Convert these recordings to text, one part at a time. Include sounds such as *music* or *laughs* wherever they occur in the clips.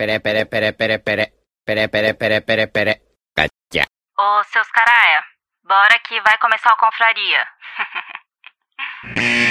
pere, pere, pere, pere, pere. Pere, pere, pere, pere, pere. Catia. Ô, seus caraia, bora que vai começar a confraria. *laughs*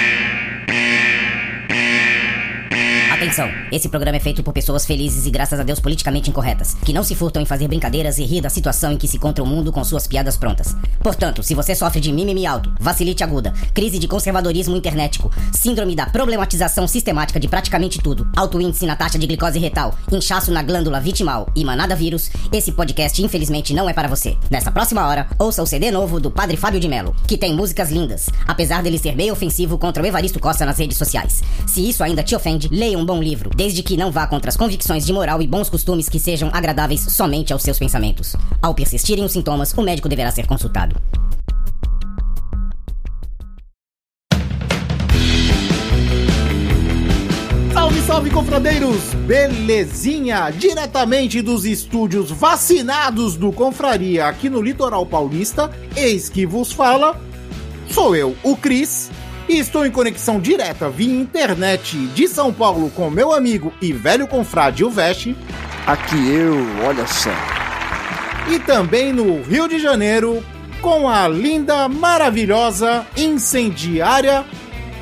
Atenção, esse programa é feito por pessoas felizes e graças a Deus politicamente incorretas, que não se furtam em fazer brincadeiras e rir da situação em que se encontra o mundo com suas piadas prontas. Portanto, se você sofre de mimimi alto, vacilite aguda, crise de conservadorismo internetico, síndrome da problematização sistemática de praticamente tudo, alto índice na taxa de glicose retal, inchaço na glândula vitimal e manada vírus, esse podcast infelizmente não é para você. Nessa próxima hora, ouça o CD novo do Padre Fábio de Mello, que tem músicas lindas, apesar dele ser meio ofensivo contra o Evaristo Costa nas redes sociais. Se isso ainda te ofende, leia um bom livro, desde que não vá contra as convicções de moral e bons costumes que sejam agradáveis somente aos seus pensamentos. Ao persistirem os sintomas, o médico deverá ser consultado. Salve, salve, confradeiros! Belezinha? Diretamente dos estúdios vacinados do Confraria aqui no Litoral Paulista, eis que vos fala, sou eu, o Cris, e estou em conexão direta via internet de São Paulo com meu amigo e velho confrade, o Veste, Aqui eu, olha só. e também no Rio de Janeiro com a linda, maravilhosa, incendiária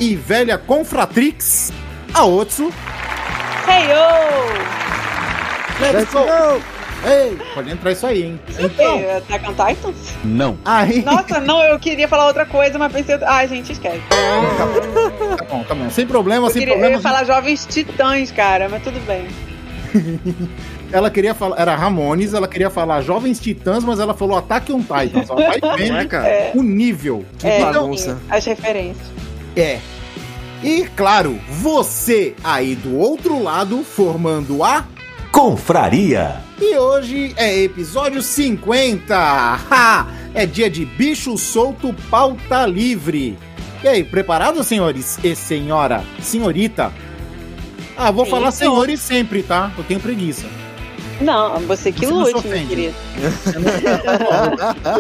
e velha confratrix, a Otsu. Hey, yo! Let's go! Ei, pode entrar isso aí, hein? Então, Okay, Attack on Titans? Não. aí... Nossa, não, eu queria falar outra coisa, mas pensei. Ai, gente, esquece. Tá bom, tá bom. Sem problema, Eu, sem queria, eu problema. ia falar Jovens Titãs, cara, mas tudo bem. *laughs* Ela queria falar, era Ramones, ela queria falar Jovens Titãs, mas ela falou Ataque on Titans. Ó, vai é, vendo cara? o nível. Que É, bagunça. enfim, as referências. É. E claro, você aí do outro lado formando a. Confraria. E hoje é episódio 50. Ha! É dia de bicho solto, pauta livre. E aí, preparados, senhores e senhora? Senhorita? Ah, vou Sim, falar senhores sempre, tá? Eu tenho preguiça. Não, você que Você lute, meu querido.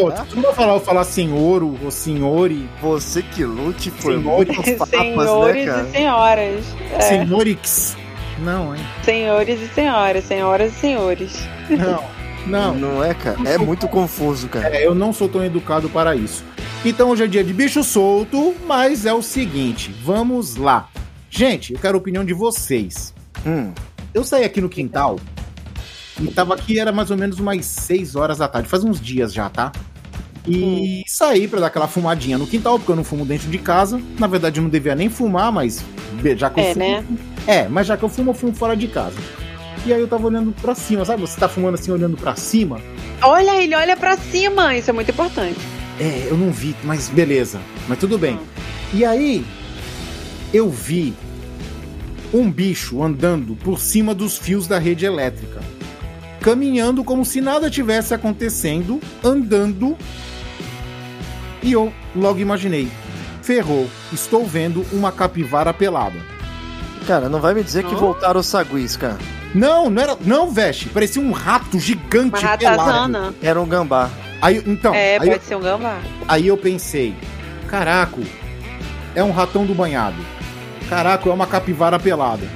Pô, tu não vai falar, eu falar senhor ou senhore, Você que lute por Senhores. muitos *laughs* papas, Senhores né, cara? e senhoras. É, senhorix. Não, hein? senhores e senhoras, senhoras e senhores. Não, não. Não é, cara? É muito confuso, cara. É, eu não sou tão educado para isso. Então hoje é dia de bicho solto, mas é o seguinte, vamos lá. Gente, eu quero a opinião de vocês. Hum, Eu saí aqui no quintal e tava aqui, era mais ou menos umas 6 horas da tarde, faz uns dias já, tá? E saí pra dar aquela fumadinha no quintal, porque eu não fumo dentro de casa. Na verdade, eu não devia nem fumar, mas já que eu É, fumo. né? É, mas já que eu fumo, eu fumo fora de casa. E aí eu tava olhando pra cima, sabe? Você tá fumando assim, olhando pra cima. Olha, ele olha pra cima, isso é muito importante. É, eu não vi, mas beleza. Mas tudo bem. E aí, eu vi um bicho andando por cima dos fios da rede elétrica. Caminhando como se nada tivesse acontecendo, andando. E eu logo imaginei: ferrou, estou vendo uma capivara pelada. Cara, não vai me dizer que Não. voltaram os saguis, cara. Não, não era. Não, veste, parecia um rato gigante Uma pelado. Era um gambá. Aí, então, É, aí, pode eu, ser um gambá. aí eu pensei: caraca, é um ratão do banhado. Caraca, é uma capivara pelada.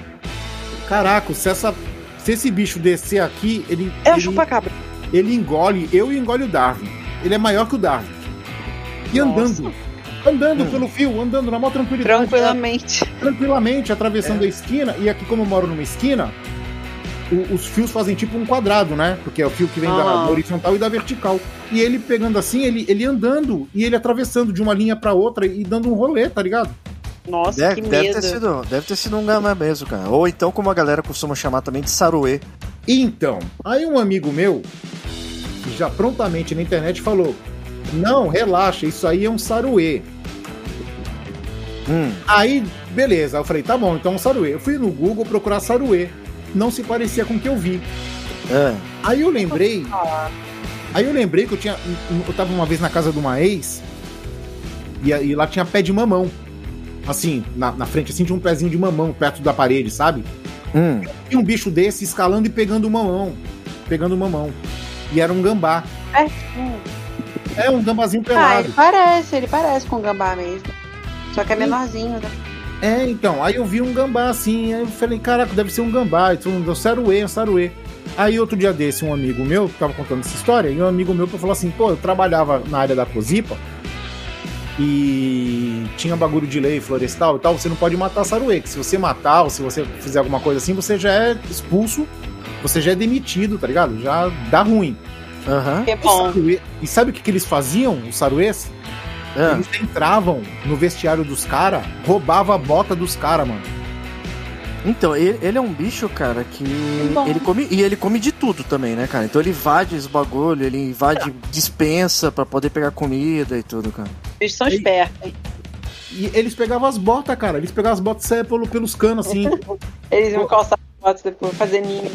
Caraca, se, essa, se esse bicho descer aqui, ele, É o chupa-cabra. ele engole, eu e engole o Darwin. Ele é maior que o Darwin. E Nossa. andando, andando Hum. pelo fio, andando na maior tranquilidade. Tranquilamente. Tranquilamente, atravessando a esquina. E aqui, como eu moro numa esquina, o- os fios fazem tipo um quadrado, né? Porque é o fio que vem da, Aham. da horizontal e da vertical. E ele pegando assim, ele, ele andando e ele atravessando de uma linha pra outra e dando um rolê, tá ligado? Nossa, Deve, que deve medo. ter sido, deve ter sido um gambá mesmo, cara. Ou então, como a galera costuma chamar também de saruê. Então, aí um amigo meu, já prontamente na internet falou: Não, relaxa, isso aí é um saruê. Hum, Aí, beleza, eu falei: Tá bom, então é um saruê. Eu fui no Google procurar saruê. Não se parecia com o que eu vi. é. Aí eu lembrei. Aí eu lembrei que eu tinha. Eu tava uma vez na casa de uma ex. E, aí lá tinha pé de mamão. Assim, na, na frente, assim, tinha um pezinho de mamão perto da parede, sabe? Hum, E um bicho desse escalando e pegando o mamão. Pegando o mamão. E era um gambá. É. É um gambazinho Ah, pelado. ele parece, ele parece com um gambá mesmo. Só que é menorzinho, né? É, então, aí eu vi um gambá assim, aí eu falei, caraca, deve ser um gambá, então um saruê, um saruê. Aí outro dia desse, um amigo meu tava contando essa história, e um amigo meu falou assim, pô, eu trabalhava na área da Cozipa e tinha bagulho de lei florestal e tal, você não pode matar saruê, que se você matar ou se você fizer alguma coisa assim, você já é expulso, você já é demitido, tá ligado? Já dá ruim. Aham. Que E bom. E sabe o que, que eles faziam, os saruês? Ah. Eles entravam no vestiário dos caras, roubava a bota dos caras, mano. Então, ele, ele é um bicho, cara, que. bom. Ele come. E ele come de tudo também, né, cara? Então ele invade os bagulho, ele invade dispensa pra poder pegar comida e tudo, cara. Eles são espertos. E eles pegavam as botas, cara. Eles pegavam as botas e pelo, pelos canos, assim. *laughs* Eles vão calçar fotos depois, fazer ninho.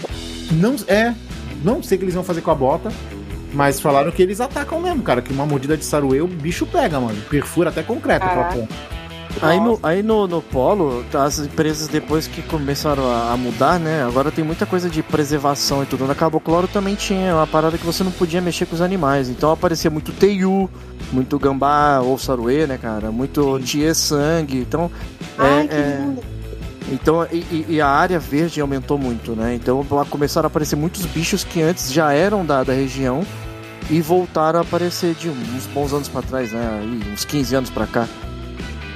não, é, não sei o que eles vão fazer com a bota. Mas falaram que eles atacam mesmo, cara. Que uma mordida de saruê o bicho pega, mano. Perfura até concreto. aquela Caraca. porra. Aí, no, aí no, no Polo, tá, as empresas depois que começaram a, a mudar, né? Agora tem muita coisa de preservação e tudo. Na Cabo Cloro também tinha uma parada que você não podia mexer com os animais. Então aparecia muito teiu, muito gambá ou saruê, né, cara? Muito tie sangue. Então, Ai, é, que é, lindo. Então e, e- e a área verde aumentou muito, né? Então lá começaram a aparecer muitos bichos que antes já eram da, da região e voltaram a aparecer de uns bons anos pra trás, né? Aí, uns 15 anos pra cá.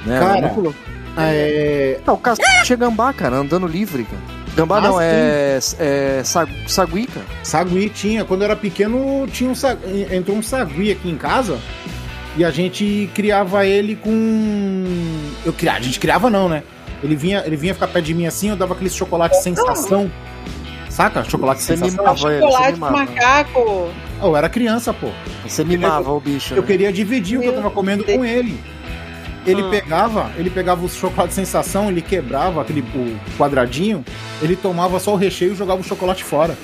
Né? Cara, louco. É. Não, o casco tinha gambá, cara, andando livre, cara. Gambá Ah, não, é, é sa- sagui, cara. Sagui tinha. Quando eu era pequeno, tinha um sa- entrou um sagui aqui em casa. E a gente criava ele com. Eu criava, a gente criava não, né? Ele vinha, ele vinha ficar perto de mim assim, eu dava aqueles chocolates sensação. Saca? Chocolate Você sensação. mimava ele, Chocolate com mimava. macaco. Oh, eu era criança, pô. Você mimava o bicho. Eu né? queria dividir o que eu Meu tava comendo Deus. com ele. Ele Ah. pegava, ele pegava o chocolate sensação, ele quebrava aquele o quadradinho, ele tomava só o recheio e jogava o chocolate fora.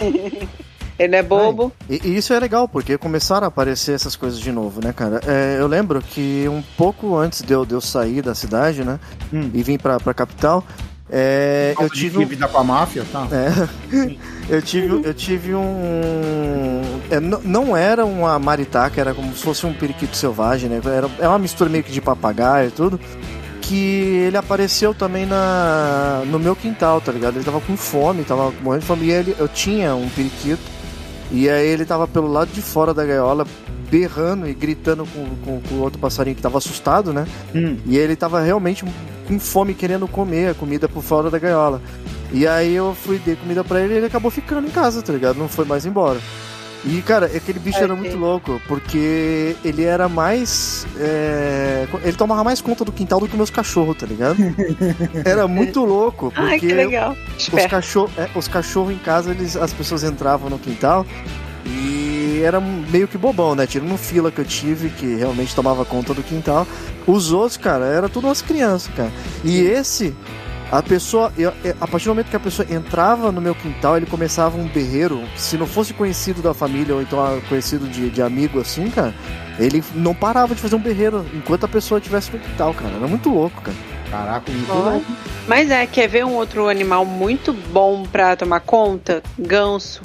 *laughs* Ele é bobo. E, e isso é legal, porque começaram a aparecer essas coisas de novo, né, cara? É, eu lembro que um pouco antes de eu, de eu sair da cidade, né, Hum. e vir pra, pra capital, é, eu tive um, vida com a máfia, tá? É. *laughs* eu tive, eu tive um. é, não era uma maritaca, era como se fosse um periquito selvagem, né? Era, é uma mistura meio que de papagaio e tudo. Que ele apareceu também na, no meu quintal, tá ligado? Ele tava com fome, tava morrendo de fome. E ele, eu tinha um periquito. E aí ele tava pelo lado de fora da gaiola, berrando e gritando com, com, o outro passarinho que tava assustado, né? Hum. E ele tava realmente com fome, querendo comer a comida por fora da gaiola. E aí eu fui dar comida pra ele e ele acabou ficando em casa, tá ligado? Não foi mais embora. E, cara, aquele bicho Ai, era muito louco, porque ele era mais. é, Ele tomava mais conta do quintal do que meus cachorros, tá ligado? *laughs* Era muito louco, porque Ai, que legal. os Esperto. cachorros os cachorros em casa, eles, as pessoas entravam no quintal e era meio que bobão, né? Tirando um fila que eu tive, que realmente tomava conta do quintal. Os outros, cara, era tudo umas crianças, cara. E esse, a pessoa, eu- a partir do momento que a pessoa entrava no meu quintal, ele começava um berreiro, se não fosse conhecido da família ou então ah, conhecido de, de amigo assim, cara, ele não parava de fazer um berreiro enquanto a pessoa estivesse no quintal, cara. Era muito louco, cara. Caraca, muito louco. Mas é, quer ver um outro animal muito bom pra tomar conta? Ganso.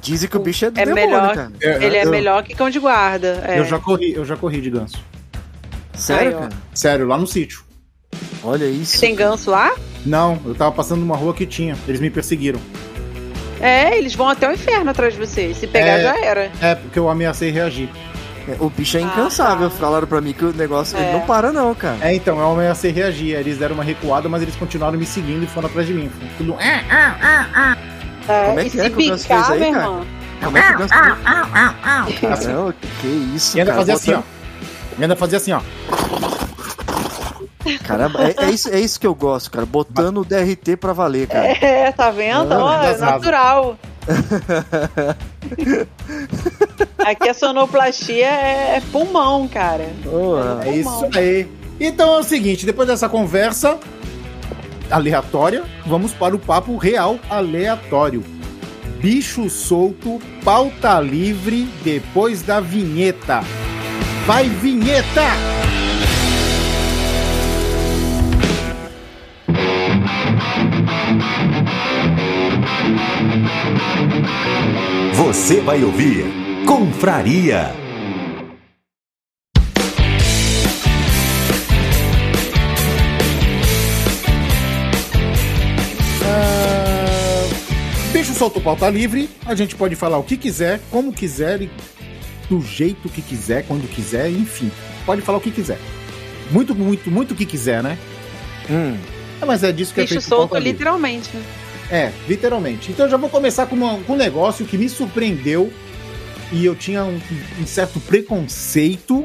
Dizem que o bicho é do É demônio, melhor. cara. É, Ele é eu, melhor que cão de guarda. É. Eu já corri, eu já corri de ganso. Sério, cara? Sério, lá no sítio. Olha isso. Tem ganso lá? Não, eu tava passando numa rua que tinha. Eles me perseguiram. É, eles vão até o inferno atrás de você. Se pegar, É. já era. É, porque eu ameacei reagir. É, O bicho é Ah, incansável. tá. Falaram pra mim que o negócio ele É. não para, não, cara. É, então, eu ameacei reagir. Eles deram uma recuada, mas eles continuaram me seguindo e foram atrás de mim. Foi Tudo. "Ah, ah, ah, ah." É, Como é que é que o Ganso fez aí, cara? irmão? Como é que o ganso. Caramba, que isso, E ainda cara. fazia assim, ó. E ainda fazia assim, ó. Caramba, é, é isso, é isso que eu gosto, cara. Botando o DRT pra valer, cara. É, tá vendo? Não, Ó, é natural. *laughs* Aqui a sonoplastia é, é pulmão, cara. Porra. É isso aí. Então é o seguinte, depois dessa conversa aleatória, vamos para o papo real aleatório. Bicho solto, pauta livre depois da vinheta. Vai vinheta! Você vai ouvir Confraria. Ah, solta o pauta livre, a gente pode falar o que quiser, como quiser, e do jeito que quiser, quando quiser, enfim. Pode falar o que quiser. Muito, muito, muito o que quiser, né? Hum. É, mas é disso que é Bicho feito o solto, pauta livre. Literalmente. É, literalmente. Então eu já vou começar com, uma- com um negócio que me surpreendeu e eu tinha um, um certo preconceito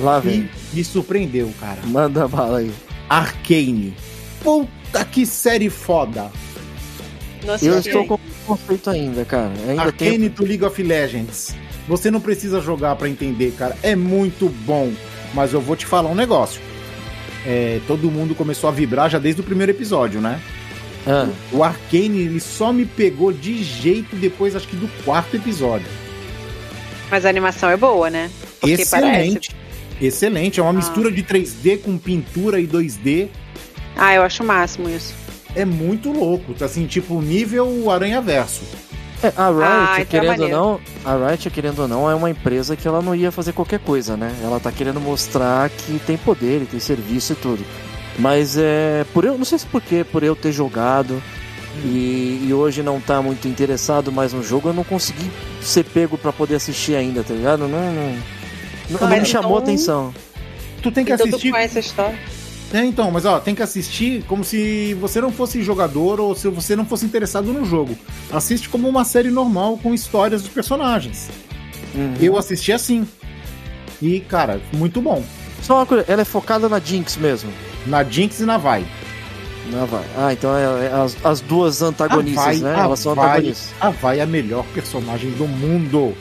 Lá e vem. me surpreendeu, cara. Manda bala aí. Arcane. Puta que série foda. Nossa, Eu estou com conceito ainda, cara. Ainda. Arcane do League of Legends. Você não precisa jogar pra entender, cara. É muito bom. Mas eu vou te falar um negócio. É, todo mundo começou a vibrar já desde o primeiro episódio, né? Ah, O Arcane, ele só me pegou de jeito depois, acho que do quarto episódio. Mas a animação é boa, né? Porque Excelente. Excelente. É uma Ah. mistura de 3D com pintura e 2D. Ah, eu acho o máximo isso. É muito louco. Tá assim, tipo, nível Aranha Verso. é, a Riot, Ah, então é querendo ou não, a Riot, querendo ou não, é uma empresa que ela não ia fazer qualquer coisa, né? Ela tá querendo mostrar que tem poder tem serviço e tudo. Mas é. Por eu, não sei se porque por eu ter jogado e, e hoje não tá muito interessado mais no jogo, eu não consegui ser pego pra poder assistir ainda, tá ligado? Não, não, não, não me chamou então- atenção. Tu tem que então tu assistir. conhece a história? É, então, mas ó, tem que assistir como se você não fosse jogador ou se você não fosse interessado no jogo. Assiste como uma série normal com histórias dos personagens. Uhum. Eu assisti assim. E, cara, muito bom. Só uma coisa, ela é focada na Jinx mesmo. Na Jinx e na Vai. Não vai. Ah, então é, é as, as duas antagonistas, Vai, né? Elas são Vai, antagonistas. a Vai é a melhor personagem do mundo.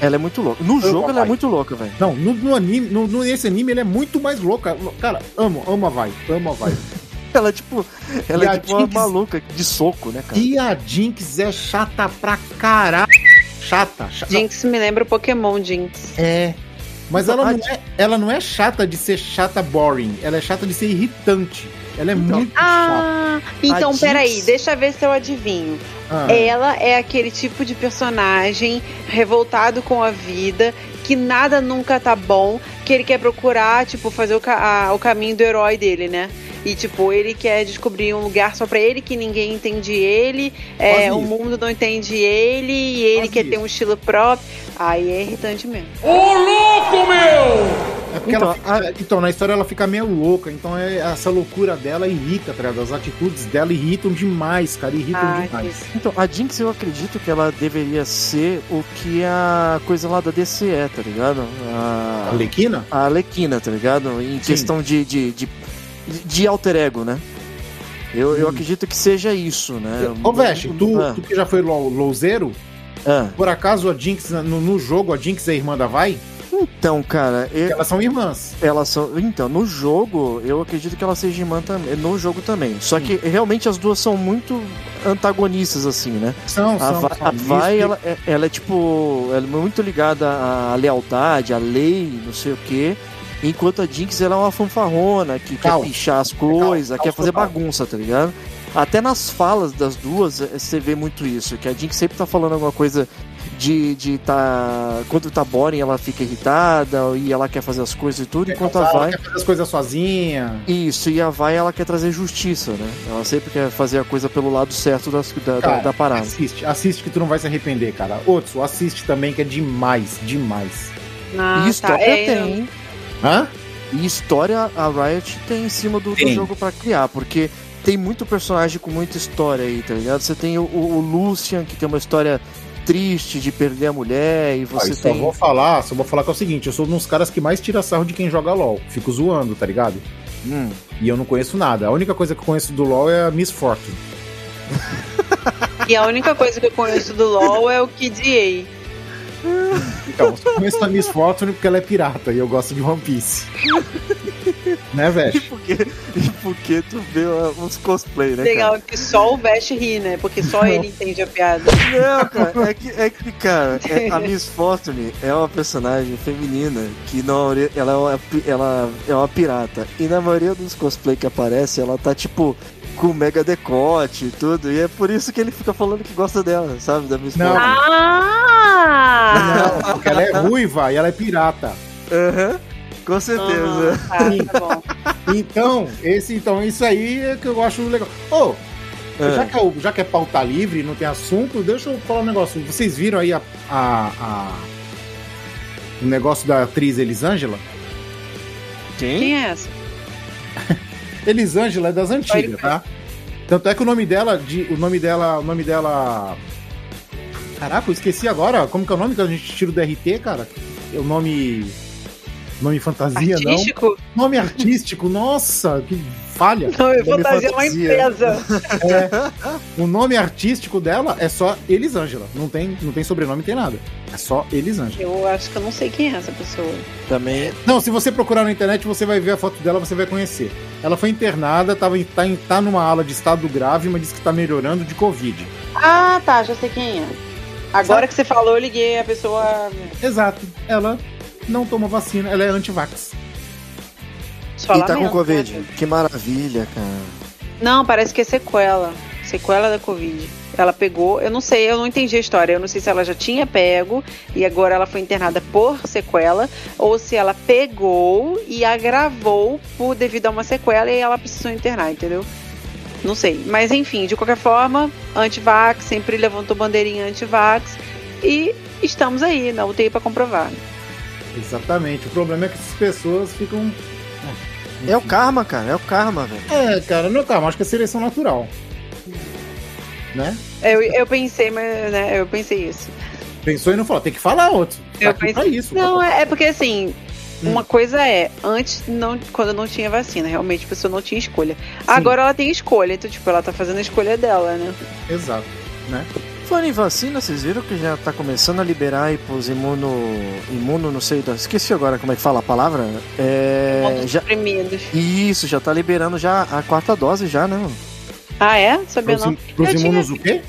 Ela é muito louca. No jogo ela é muito louca, velho. Não, no, no anime, no, no- nesse anime ele é muito mais louca. Cara, amo, amo a Vai, amo a Vai. *laughs* Ela é tipo. Ela E é a tipo uma Jinx- maluca de soco, né, cara? e a Jinx é chata pra caralho. Chata, chata. Jinx me lembra o Pokémon Jinx. É. Mas Então, ela não, é, ela não é chata de ser chata boring. Ela é chata de ser irritante. Ela é muito chata. Ah, então A Jinx- peraí, deixa eu ver se eu adivinho. Ah, Ela é aquele tipo de personagem revoltado com a vida, que nada nunca tá bom, que ele quer procurar, tipo, fazer o, ca- a- o caminho do herói dele, né? E, tipo, ele quer descobrir um lugar só pra ele, que ninguém entende ele, é, o mundo não entende ele, e ele Quase quer ter isso. um estilo próprio. Aí é irritante mesmo. é porque Então, ela fica- então, na história ela fica meio louca. Então é, essa loucura dela irrita, tá ligado? As atitudes dela irritam demais, cara. Irritam Ah, demais. Então, a Jinx eu acredito que ela deveria ser o que a coisa lá da DC é, tá ligado? A A, Lequina? a Alequina, tá ligado? Em questão de, de, de, de alter ego, né? Eu, eu Hum. acredito que seja isso, né? Ô, Veste, tu, Ah, tu que já foi lou- louzeiro, ah. por acaso a Jinx, no, no jogo, a Jinx é irmã da Vai? Então, cara, eu- Elas são irmãs. Elas são. Então, no jogo, eu acredito que ela seja irmã também. No jogo também. Só que realmente as duas são muito antagonistas, assim, né? São, A, são. Va- são. a Vai, ela, é- ela é tipo. Ela é muito ligada à lealdade, à lei, não sei o quê. Enquanto a Jinx ela é uma fanfarrona que Caos. quer pichar as coisas, caos quer fazer total. bagunça, tá ligado? Até nas falas das duas eh, você vê muito isso, que a Jinx sempre tá falando alguma coisa de, de tá. Quando tá boring, ela fica irritada e ela quer fazer as coisas e tudo, enquanto a ela Vai. quer fazer as coisas sozinha. Isso, e a Vai ela quer trazer justiça, né? Ela sempre quer fazer a coisa pelo lado certo das, da, da, Cara, da parada. Assiste, assiste que tu não vai se arrepender, cara. Outro, assiste também que é demais, demais. Ah, e história tá. É, tem. Hã? E história a Riot tem em cima do, do jogo pra criar, porque tem muito personagem com muita história aí, tá ligado? Você tem o- o Lucian, que tem uma história triste de perder a mulher, e você Aí só tem. vou falar, só vou falar que é o seguinte, eu sou um dos caras que mais tira sarro de quem joga LOL. Fico zoando, tá ligado? Hum. E eu não conheço nada. A única coisa que eu conheço do LOL é a Miss Fortune. E a única coisa que eu conheço do LoL é o Kid Então, eu só conheço a Miss Fortune porque ela é pirata e eu gosto de One Piece. *laughs* né, E velho? por que, e por que tu vê uh, uns cosplay, né? Legal que só o Vest ri, né? Porque só ele entende a piada. Cara? Não, cara, é que, é que cara, é- *laughs* a Miss Fortune é uma personagem feminina que na maioria, ela é, uma, ela é uma pirata. E na maioria dos cosplay que aparece, ela tá tipo com mega decote e tudo. E é por isso que ele fica falando que gosta dela, sabe? Da Miss Não. Fortune. Ah! Não, porque ela é ruiva e ela é pirata. Aham, com certeza. Ah, tá, tá *laughs* bom. Então, esse, então, isso aí é que eu acho legal. Ô, É. Já, que é, já que é pauta livre, não tem assunto, deixa eu falar um negócio. Vocês viram aí a, a- a- o negócio da atriz Elisângela? Quem? Quem é essa? *laughs* Elisângela é das antigas, tá? Tanto é que o nome dela, de, o nome dela, o nome dela. Caraca, eu esqueci agora. Como que é o nome que a gente tira do RT, cara? É o nome. Nome fantasia, Artístico? não? Nome artístico, nossa, que falha. É Nome fantasia é uma fantasia. empresa. O nome artístico dela é só Elisângela. Não tem, não tem sobrenome, não tem nada. É só Elisângela. Eu acho que eu não sei quem é essa pessoa. Também. Não, se você procurar na internet, você vai ver a foto dela, você vai conhecer. Ela foi internada, tava em, tá, em- tá numa ala de estado grave, mas disse que tá melhorando de Covid. Ah, tá, já sei quem é. Agora que você falou, eu liguei a pessoa. Exato. Ela não tomou vacina, ela é anti-vax. Só E tá com Covid. né? Que maravilha, cara. Não, parece que é sequela. Sequela da Covid. Ela pegou, eu não sei, eu não entendi a história. Eu não sei se ela já tinha pego e agora ela foi internada por sequela, ou se ela pegou e agravou por devido a uma sequela e ela precisou internar, entendeu? Não sei. Mas enfim, de qualquer forma, anti-vax, sempre levantou bandeirinha anti-vax e estamos aí na UTI pra comprovar. Exatamente. O problema é que essas pessoas ficam. É o karma, cara. É o karma, velho. É, cara, não, calma, acho que é seleção natural. Né? Eu, eu pensei, mas né, eu pensei isso. Pensou e não falou, tem que falar outro. Tá Eu aqui pensei- isso. Não, papai. é, é porque assim, Hum. uma coisa é, antes, não, quando não tinha vacina, realmente a pessoa não tinha escolha. Agora ela tem escolha, então, tipo, ela tá fazendo a escolha dela, né? Exato. Né? Falando em vacina, vocês viram que já tá começando a liberar aí pros imuno. Imuno, não sei. da- Esqueci agora como é que fala a palavra. É. Já... suprimidos. Isso, já tá liberando já a quarta dose já, né? Ah, é? Sabia Pros, não. pros Eu tinha- imunos o quê?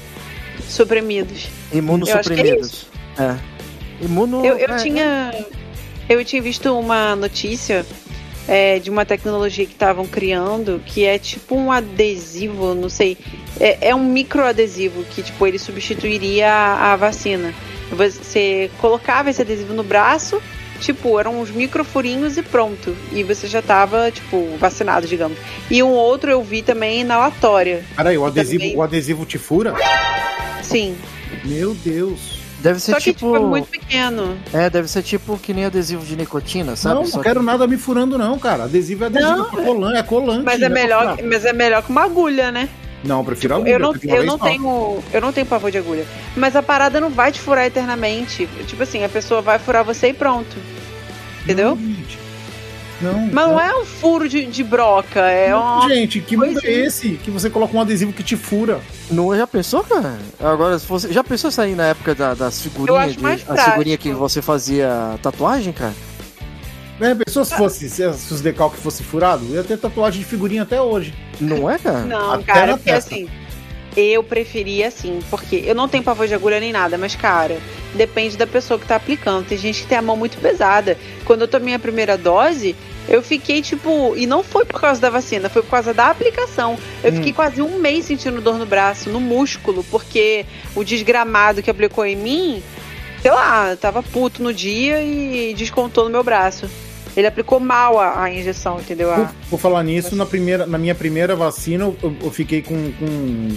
Suprimidos. Imunossuprimidos. É. Imuno. Eu, eu é, tinha. Eu tinha visto uma notícia é, de uma tecnologia que estavam criando que é tipo um adesivo, não sei. É, é um microadesivo que, tipo, ele substituiria a, a vacina. Você colocava esse adesivo no braço, tipo, eram uns microfurinhos e pronto. E você já tava, tipo, vacinado, digamos. E um outro eu vi também na latória. Peraí, o adesivo, Também. o adesivo te fura? Sim. Meu Deus. Deve ser Só que, tipo. tipo, é muito pequeno. É, deve ser tipo que nem adesivo de nicotina, sabe? não, Só não que- quero nada me furando, não, cara. Adesivo é adesivo, Não, é colante, é colante. Mas né, é melhor, pra- mas é melhor que uma agulha, né? Não, eu prefiro Tipo, agulha. eu não, eu vez não tenho. Eu não tenho pavor de agulha. Mas a parada não vai te furar eternamente. Tipo assim, a pessoa vai furar você e pronto. Entendeu? Não, gente. Não. Mas não é um furo de, de broca, é Não, um. Gente, que mundo é esse? Que você coloca um adesivo que te fura. Não, já pensou, cara? Agora, se você. Já pensou isso aí na época da, das Eu figurinhas? de- a figurinha que você fazia tatuagem, cara? Né? Pensou se fosse, se, os decalques fosse furado? Eu ia ter tatuagem de figurinha até hoje. Não é, cara? Não, Até cara, na porque testa. assim. Eu preferia assim, porque eu não tenho pavor de agulha nem nada, mas, cara, depende da pessoa que tá aplicando. Tem gente que tem a mão muito pesada. Quando eu tomei a primeira dose, eu fiquei, tipo. E não foi por causa da vacina, foi por causa da aplicação. Eu Hum. fiquei quase um mês sentindo dor no braço, no músculo, porque o desgramado que aplicou em mim, sei lá, tava puto no dia e descontou no meu braço. Ele aplicou mal a, a injeção, entendeu? Por, A- por falar nisso, na, primeira, na minha primeira vacina, eu, eu fiquei com, com.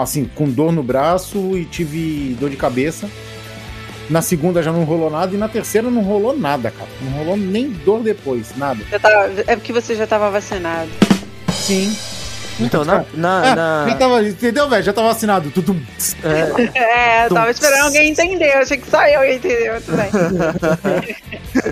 Assim, com dor no braço e tive dor de cabeça. Na segunda já não rolou nada e na terceira não rolou nada, cara. Não rolou nem dor depois, nada. já tava- é porque você já tava vacinado. Sim. Então, na. na, É, na- já tava, entendeu, velho? Já tava vacinado. Tudo. é, *laughs* É, eu tava esperando alguém entender. Eu achei que só eu ia entender. mas Tudo bem.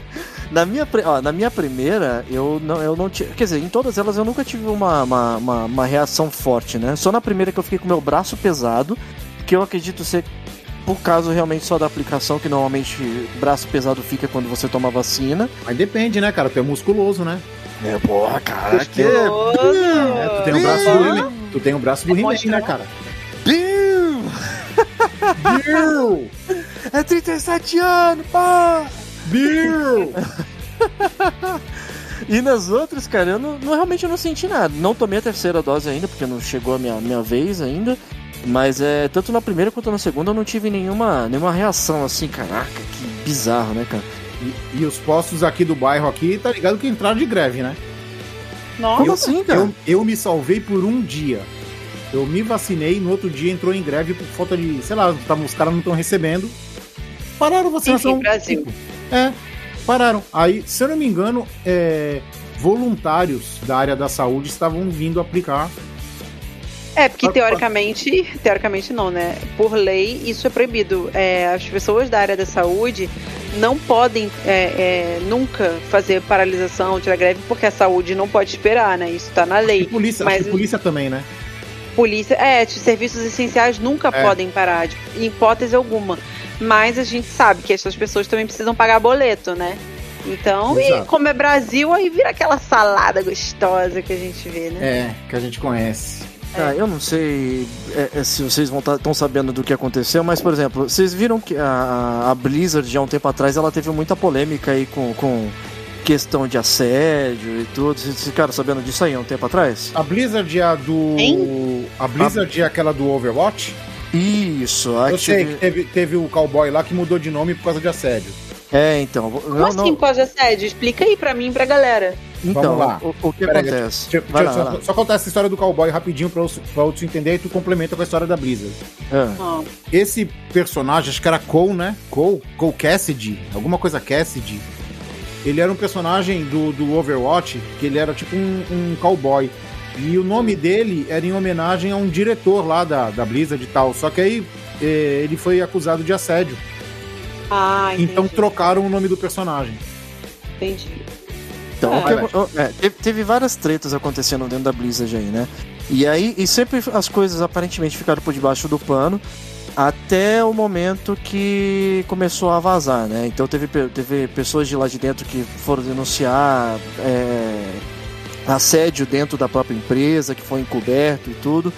*laughs* na, minha, ó, na minha primeira, eu não, eu não tive. Quer dizer, em todas elas eu nunca tive uma, uma, uma, uma reação forte, né? Só na primeira que eu fiquei com meu braço pesado, que eu acredito ser por causa realmente só da aplicação, que normalmente braço pesado fica quando você toma vacina. Mas depende, né, cara? Tu é musculoso, né? É, porra, cara, Gostoso. É, tu tem o braço do He-Man. Tu tem o braço do É He-Man, né, cara? Bill! Bill! *laughs* É 37 anos, pá! Bill! *laughs* E nas outras, cara, eu não, não- realmente eu não senti nada. Não tomei a terceira dose ainda, porque não chegou a minha, minha vez ainda. Mas é tanto na primeira quanto na segunda eu não tive nenhuma, nenhuma reação assim, caraca, que bizarro, né, cara? E, e os postos aqui do bairro aqui, tá ligado que entraram de greve, né? Nossa. Como assim, cara? Eu, eu me salvei por um dia. Eu me vacinei, no outro dia entrou em greve por falta de, sei lá, tavam- os caras não estão recebendo. Pararam a vacinação. Enfim, Brasil. É, pararam. Aí, se eu não me engano, é, voluntários da área da saúde estavam vindo aplicar. É, porque teoricamente, teoricamente não, né? Por lei, isso é proibido. É, as pessoas da área da saúde não podem é, é, nunca fazer paralisação, tirar greve, porque a saúde não pode esperar, né? Isso tá na E lei. polícia, Mas- acho que polícia também, né? Polícia, é, serviços essenciais nunca É. podem parar, de, em hipótese alguma. Mas a gente sabe que essas pessoas também precisam pagar boleto, né? Então, e como é Brasil, aí vira aquela salada gostosa que a gente vê, né? É, que a gente conhece. Ah, eu não sei é, é, se vocês estão sabendo do que aconteceu, mas, por exemplo, vocês viram que a, a Blizzard, há um tempo atrás, ela teve muita polêmica aí com, com questão de assédio e tudo. Vocês ficaram sabendo disso aí há um tempo atrás? A Blizzard é a do. Hein? A Blizzard é aquela do Overwatch? Isso, a Eu sei que teve, teve o cowboy lá que mudou de nome por causa de assédio. É, então. Como Não, assim, não, por causa de assédio? Explica aí pra mim e pra galera. então, Vamos lá. O, o que Pera aí, acontece? Deixa, Vai deixa lá, eu vai só, só contar essa história do cowboy rapidinho pra, os- pra outros entenderem e tu complementa com a história da Blizzard. lá. Ah, Ah, Esse personagem, acho que era Cole, né? Cole, Cole Cassidy, alguma coisa Cassidy. Ele era um personagem do, do Overwatch, que ele era tipo um, um cowboy. E o nome dele era em homenagem a um diretor lá da, da Blizzard e tal. Só que aí eh, ele foi acusado de assédio. Ah, entendi. Então trocaram o nome do personagem. entendi. Então, É. acon- é, teve, teve várias tretas acontecendo dentro da Blizzard aí, né? E aí, e sempre as coisas aparentemente ficaram por debaixo do pano até o momento que começou a vazar, né? Então teve, teve pessoas de lá de dentro que foram denunciar é, assédio dentro da própria empresa, que foi encoberto e tudo.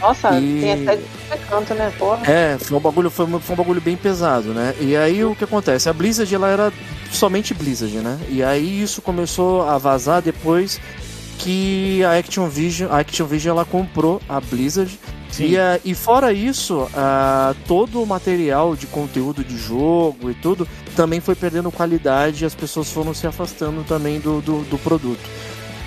Nossa, E- tem de canto, né, porra? É, foi um bagulho, foi, um- foi um bagulho bem pesado, né? E aí o que acontece? A Blizzard ela era somente Blizzard, né? E aí isso começou a vazar depois que a Action Vision, a Action Vision ela comprou a Blizzard. E, a- e fora isso, ah, todo o material de conteúdo de jogo e tudo também foi perdendo qualidade e as pessoas foram se afastando também do, do, do produto.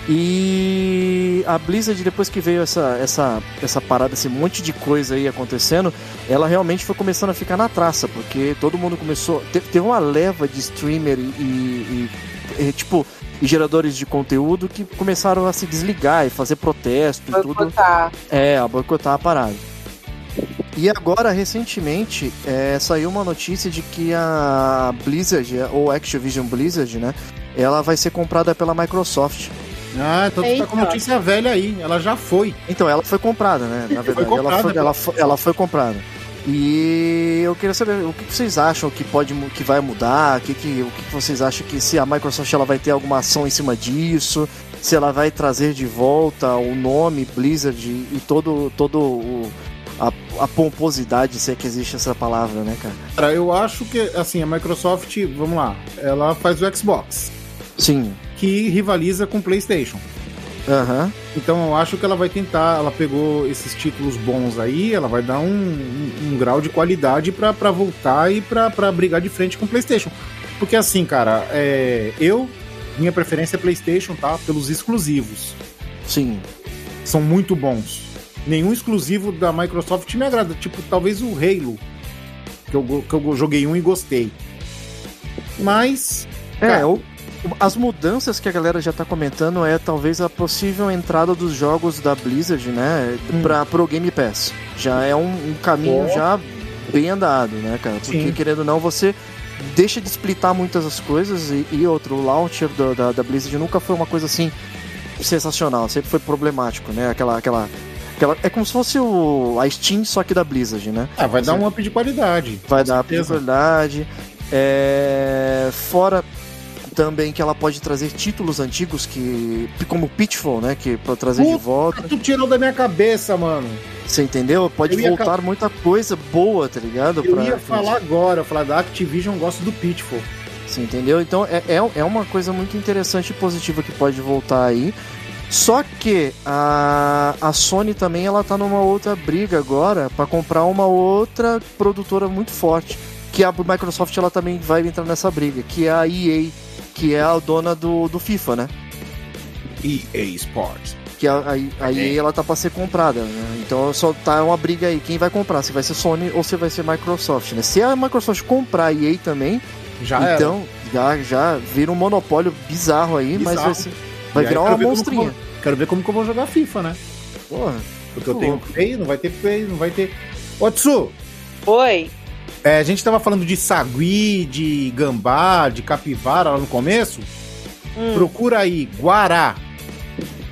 E a Blizzard, depois que veio essa, essa, essa parada, esse monte de coisa aí acontecendo, ela realmente foi começando a ficar na traça, porque todo mundo começou. Teve, teve uma leva de streamer e, e- e, tipo, e geradores de conteúdo que começaram a se desligar e fazer protesto e tudo. Boicotar. É, a boicotar a parada. E agora, recentemente, é, saiu uma notícia de que a Blizzard, ou Activision Blizzard, né? Ela vai ser comprada pela Microsoft. Ah, então tu tá com notícia velha aí. Ela já foi. Então, ela foi comprada, né? Na verdade, comprada, ela, foi, ela, foi, ela foi comprada. E eu queria saber o que vocês acham que pode que vai mudar, o que, que, o que que vocês acham que se a Microsoft ela vai ter alguma ação em cima disso, se ela vai trazer de volta o nome Blizzard e todo todo o, a, a pomposidade, se é que existe essa palavra, né, cara? Cara, eu acho que, assim, a Microsoft, vamos lá, ela faz o Xbox, Sim. Que rivaliza com o PlayStation. Aham. Então eu acho que ela vai tentar, ela pegou esses títulos bons aí, ela vai dar um, um- um grau de qualidade pra pra voltar e pra pra brigar de frente com o PlayStation. Porque assim, cara, é, eu, minha preferência é PlayStation, tá? Pelos exclusivos. Sim. São muito bons. Nenhum exclusivo da Microsoft me agrada. Tipo, talvez o Halo, que eu, que eu joguei um e gostei. Mas. É, Cara, o- as mudanças que a galera já tá comentando é talvez a possível entrada dos jogos da Blizzard, né, Hum. para pro Game Pass. Já é um, um caminho Ó. já bem andado, né, cara? Porque Sim. querendo ou não, você deixa de splitar muitas das coisas e, e outro, o launcher do- da, da Blizzard nunca foi uma coisa assim sensacional, sempre foi problemático, né? Aquela aquela aquela é como se fosse o a Steam só que da Blizzard, né? ah, vai dar Sim. um up de qualidade. vai dar certeza. prioridade. É, fora também que ela pode trazer títulos antigos que como Pitfall, né, que para trazer de Puta, volta, Tu tirou da minha cabeça, mano. você entendeu? Pode voltar muita coisa boa, tá ligado? Eu Pra- ia falar agora, eu falar da Activision, gosto do Pitfall. Você entendeu? Então é, é, é uma coisa muito interessante e positiva que pode voltar aí. Só que a, a Sony também ela tá numa outra briga agora para comprar uma outra produtora muito forte, que a Microsoft ela também vai entrar nessa briga, que é a EA, que é a dona do, do FIFA, né? EA Sports. que a, a, a EA ela tá pra ser comprada, né? Então só tá uma briga aí. Quem vai comprar? Se vai ser Sony ou se vai ser Microsoft, né? Se a Microsoft comprar a EA também, Já era. então já, já vira um monopólio bizarro aí, mas Bizarro. vai, ser, vai aí virar uma como monstrinha. vou- Quero ver como que eu vou jogar FIFA, né? Porra. Porque eu tenho Play, não vai ter Play, não vai ter. Ô, Tsu, Oi. É, a gente tava falando de sagui, de gambá, de capivara lá no começo. Hum. Procura aí, Guará.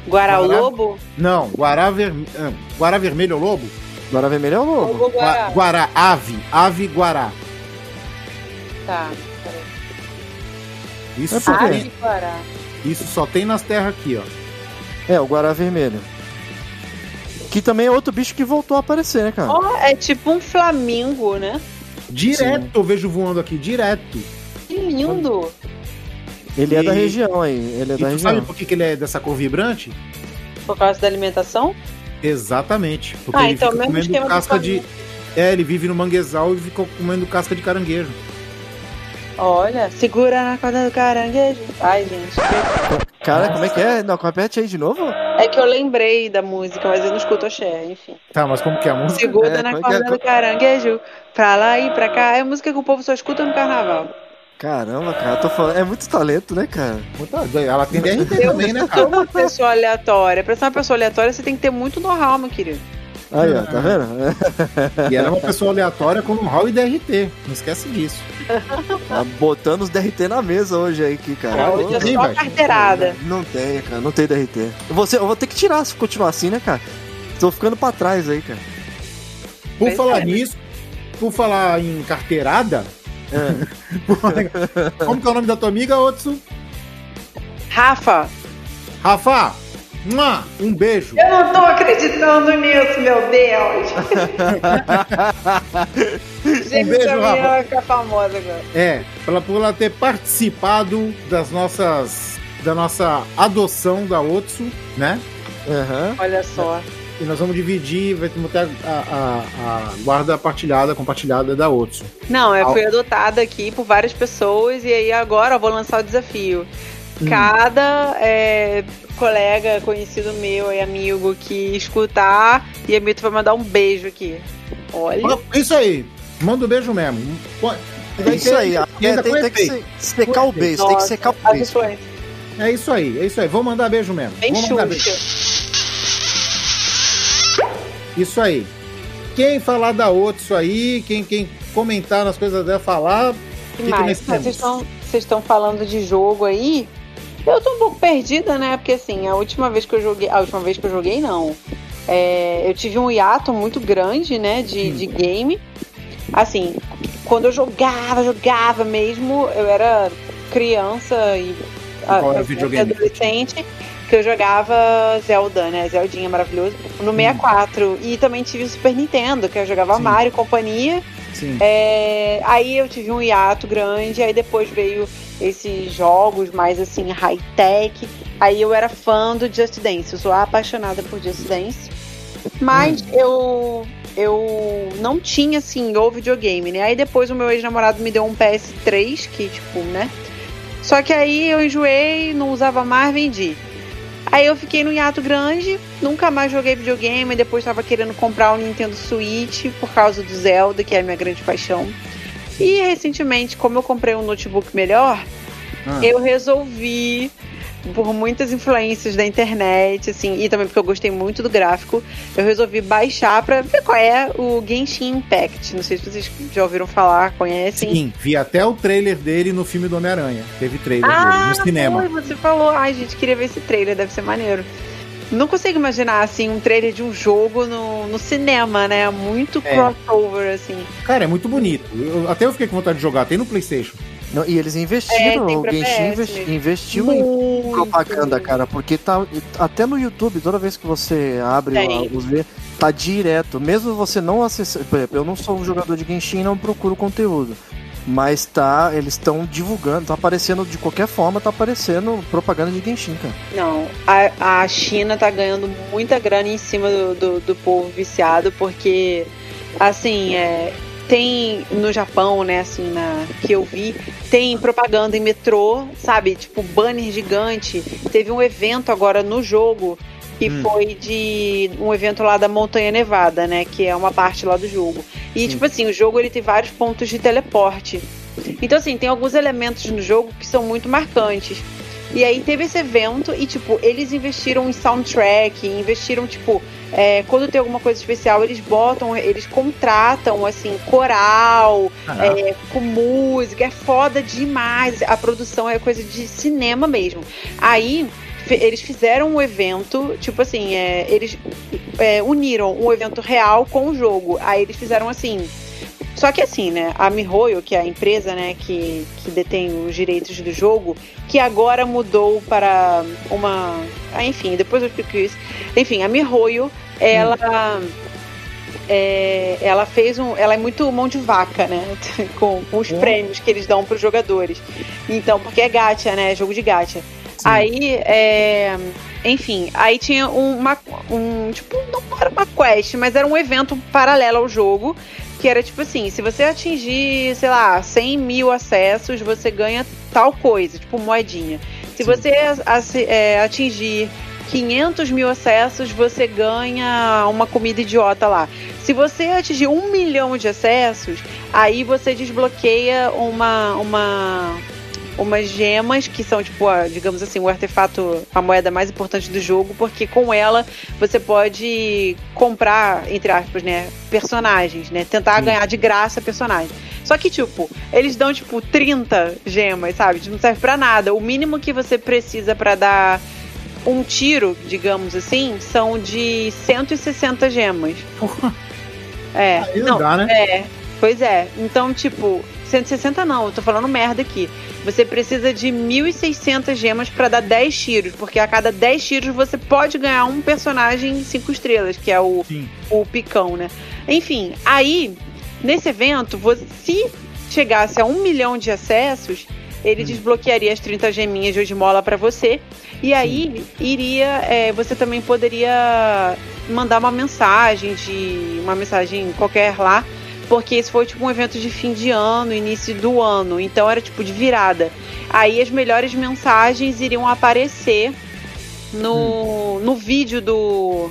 Guará o Guará? Lobo? Não, Guará, ver... ah, Guará Vermelho ou Lobo? Guará Vermelho é o lobo. Lobo Gua- Guará. Guará, ave, ave Guará. Tá. Isso, É só quê? tem, Ave Guará. isso só tem nas terras aqui, ó. É, o Guará Vermelho. Que também é outro bicho que voltou a aparecer, né, cara? Ó, é tipo um flamingo, né? Direto eu vejo voando aqui, direto. Que lindo. Ele é E- da região aí. Ele é E da tu região. sabe por que, que ele é dessa cor vibrante? Por causa da alimentação? Exatamente. Porque Ah, ele então, fica mesmo comendo casca de. É, ele vive no manguezal e fica comendo casca de caranguejo. Olha, segura na corda do caranguejo. Ai, gente. Cara, como é que é? Não, repete aí de novo? É que eu lembrei da música, mas eu não escuto axé, enfim. Tá, mas como que é a música? Segura É, na como é que é? corda do caranguejo. Pra lá e pra cá. É música que o povo só escuta no carnaval. Caramba, cara, tô falando. É muito talento, né, cara? Ela tem DRT também, né, cara? uma pessoa aleatória. Pra ser uma pessoa aleatória, você tem que ter muito know-how, meu querido. Aí, ó, tá vendo? E ela é uma pessoa aleatória com um hall e DRT. Não esquece disso. Tá botando os DRT na mesa hoje aí, aqui, cara. Hoje não é tem, só carteirada. Não tem, cara, não tem DRT. Eu vou, ser- eu vou ter que tirar se continuar assim, né, cara? Tô ficando pra trás aí, cara. Por Pois falar é. nisso, por falar em carteirada, É. *laughs* como que é o nome da tua amiga, Otsu? Rafa, Rafa, um beijo. eu não tô acreditando nisso, meu Deus. *laughs* Gente, Um beijo, a menina ficar famosa agora. É, pela, por ela ter participado das nossas. da nossa adoção da Otsu, né? Aham. Olha só. E nós vamos dividir, vai ter a, a, a guarda partilhada, compartilhada da Otsu. Não, eu fui adotada aqui por várias pessoas e aí agora eu vou lançar o desafio. Cada é, colega, conhecido meu e amigo que escutar, e a Mito vai mandar um beijo aqui. Olha. Isso aí, manda um beijo mesmo. É vai isso ter- aí, ainda É, tem, tem que secar o beijo, tem que secar o beijo. É isso aí, é isso aí. Vou mandar beijo mesmo. Bem Vou mandar beijo. Isso aí. Quem falar da Otsu aí, quem, quem comentar nas coisas dela falar, Que que nós temos? Vocês estão falando de jogo aí? Eu tô um pouco perdida, né? Porque assim, a última vez que eu joguei. A última vez que eu joguei, não. É, eu tive um hiato muito grande, né? De, de game. Assim, quando eu jogava, jogava mesmo, eu era criança e Qual era o a- videogame? adolescente que eu jogava Zelda, né? Zeldinha maravilhoso. No 64. E também tive o Super Nintendo, que eu jogava Sim. Mario e companhia. sim. É, aí eu tive um hiato grande, aí depois veio esses jogos mais assim, high-tech. Aí eu era fã do Just Dance, eu sou apaixonada por Just Dance. Mas eu eu não tinha assim o videogame, né? Aí depois o meu ex-namorado me deu um PS3, que tipo, né? Só que aí eu enjoei, não usava mais, vendi. Aí eu fiquei no hiato grande, nunca mais joguei videogame, depois tava querendo comprar o Nintendo Switch por causa do Zelda, que é a minha grande paixão. E recentemente, como eu comprei um notebook melhor, Ah. eu resolvi, por muitas influências da internet, assim, e também porque eu gostei muito do gráfico, eu resolvi baixar pra ver qual é o Genshin Impact. Não sei se vocês já ouviram falar, conhecem. Sim, vi até o trailer dele no filme do Homem-Aranha. Teve trailer Ah, dele no cinema. Foi, você falou. Ai, gente, queria ver esse trailer, deve ser maneiro. Não consigo imaginar, assim, um trailer de um jogo no, no cinema, né? Muito É. crossover, assim. Cara, é muito bonito. Eu- até eu fiquei com vontade de jogar, tem no Playstation. Não, e eles investiram, É, o Genshin investi- investiu em Muito. propaganda, cara, porque tá até no YouTube, toda vez que você abre os vídeos, tá direto. Mesmo você não acessar, por exemplo, eu não sou um jogador de Genshin, não procuro conteúdo. Mas tá, eles estão divulgando, tá aparecendo de qualquer forma, tá aparecendo propaganda de Genshin, cara. Não, a, a China tá ganhando muita grana em cima do, do, do povo viciado, porque, assim, é, tem no Japão, né, assim, na, que eu vi, tem propaganda em metrô, sabe? Tipo, banner gigante. Teve um evento agora no jogo E foi de um evento lá da Montanha Nevada, né? Que é uma parte lá do jogo. E, tipo assim, o jogo ele tem vários pontos de teleporte. Então, assim, tem alguns elementos no jogo que são muito marcantes. E aí teve esse evento e, tipo, eles investiram em soundtrack, investiram, tipo, é, quando tem alguma coisa especial, eles botam, eles contratam, assim, coral, é, com música, é foda demais. A produção é coisa de cinema mesmo. Aí eles fizeram um evento, tipo assim, é, eles é, uniram um evento real com o jogo. Aí eles fizeram assim. Só que assim, né? A MiHoYo, que é a empresa, né, que, que detém os direitos do jogo, que agora mudou para uma. Ah, enfim, depois eu explico isso. Enfim, a MiHoYo, ela. é, ela fez um. Ela é muito mão de vaca, né? *laughs* Com, com os Oh. prêmios que eles dão para os jogadores. Então, porque é gacha, né? Jogo de gacha. Aí, é, enfim, aí tinha uma. Um, tipo, não era uma quest, mas era um evento paralelo ao jogo. Que era tipo assim: se você atingir, sei lá, 100 mil acessos, você ganha tal coisa, tipo moedinha. Se você aci- é, atingir 500 mil acessos, você ganha uma comida idiota lá. Se você atingir um milhão de acessos, aí você desbloqueia uma, uma, umas gemas que são, tipo, a, digamos assim, o artefato, a moeda mais importante do jogo, porque com ela você pode comprar, entre aspas, né, personagens, né? Tentar ganhar de graça personagens. Só que, tipo, eles dão, tipo, 30 gemas, sabe? Não serve pra nada. O mínimo que você precisa pra dar um tiro, digamos assim, são de 160 gemas. Porra, É. aí não, dá, né? é, pois é. Então, tipo, 160 não, eu tô falando merda aqui. Você precisa de 1.600 gemas pra dar 10 tiros, porque a cada 10 tiros você pode ganhar um personagem 5 estrelas, que é o, Sim. o picão, né? Enfim, aí, nesse evento, você, se chegasse a um milhão de acessos, ele desbloquearia as 30 geminhas de Osmola pra você. E aí iria. é, você também poderia mandar uma mensagem de. uma mensagem qualquer lá. Porque esse foi tipo um evento de fim de ano, início do ano. Então era tipo de virada. Aí as melhores mensagens iriam aparecer no, no vídeo do,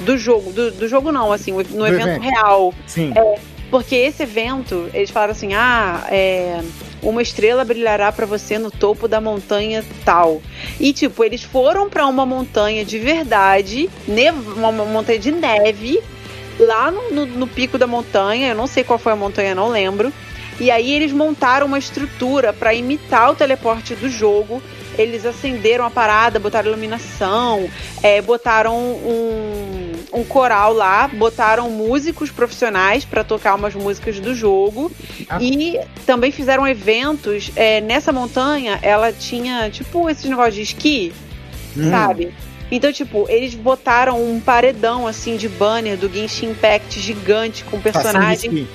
do jogo. Do, do jogo não, assim, no evento, evento. real. Sim. Porque esse evento, eles falaram assim: ah, é, uma estrela brilhará pra você no topo da montanha tal. E, tipo, eles foram pra uma montanha de verdade, uma montanha de neve, lá no, no- no pico da montanha. Eu não sei qual foi a montanha, não lembro. E aí eles montaram uma estrutura pra imitar o teleporte do jogo. Eles acenderam a parada, botaram iluminação, é, botaram um, um coral lá, botaram músicos profissionais pra tocar umas músicas do jogo Ah. e também fizeram eventos. é, nessa montanha, ela tinha tipo esses negócios de esqui, Hum. sabe? Então, tipo, eles botaram um paredão assim de banner do Genshin Impact gigante com personagem.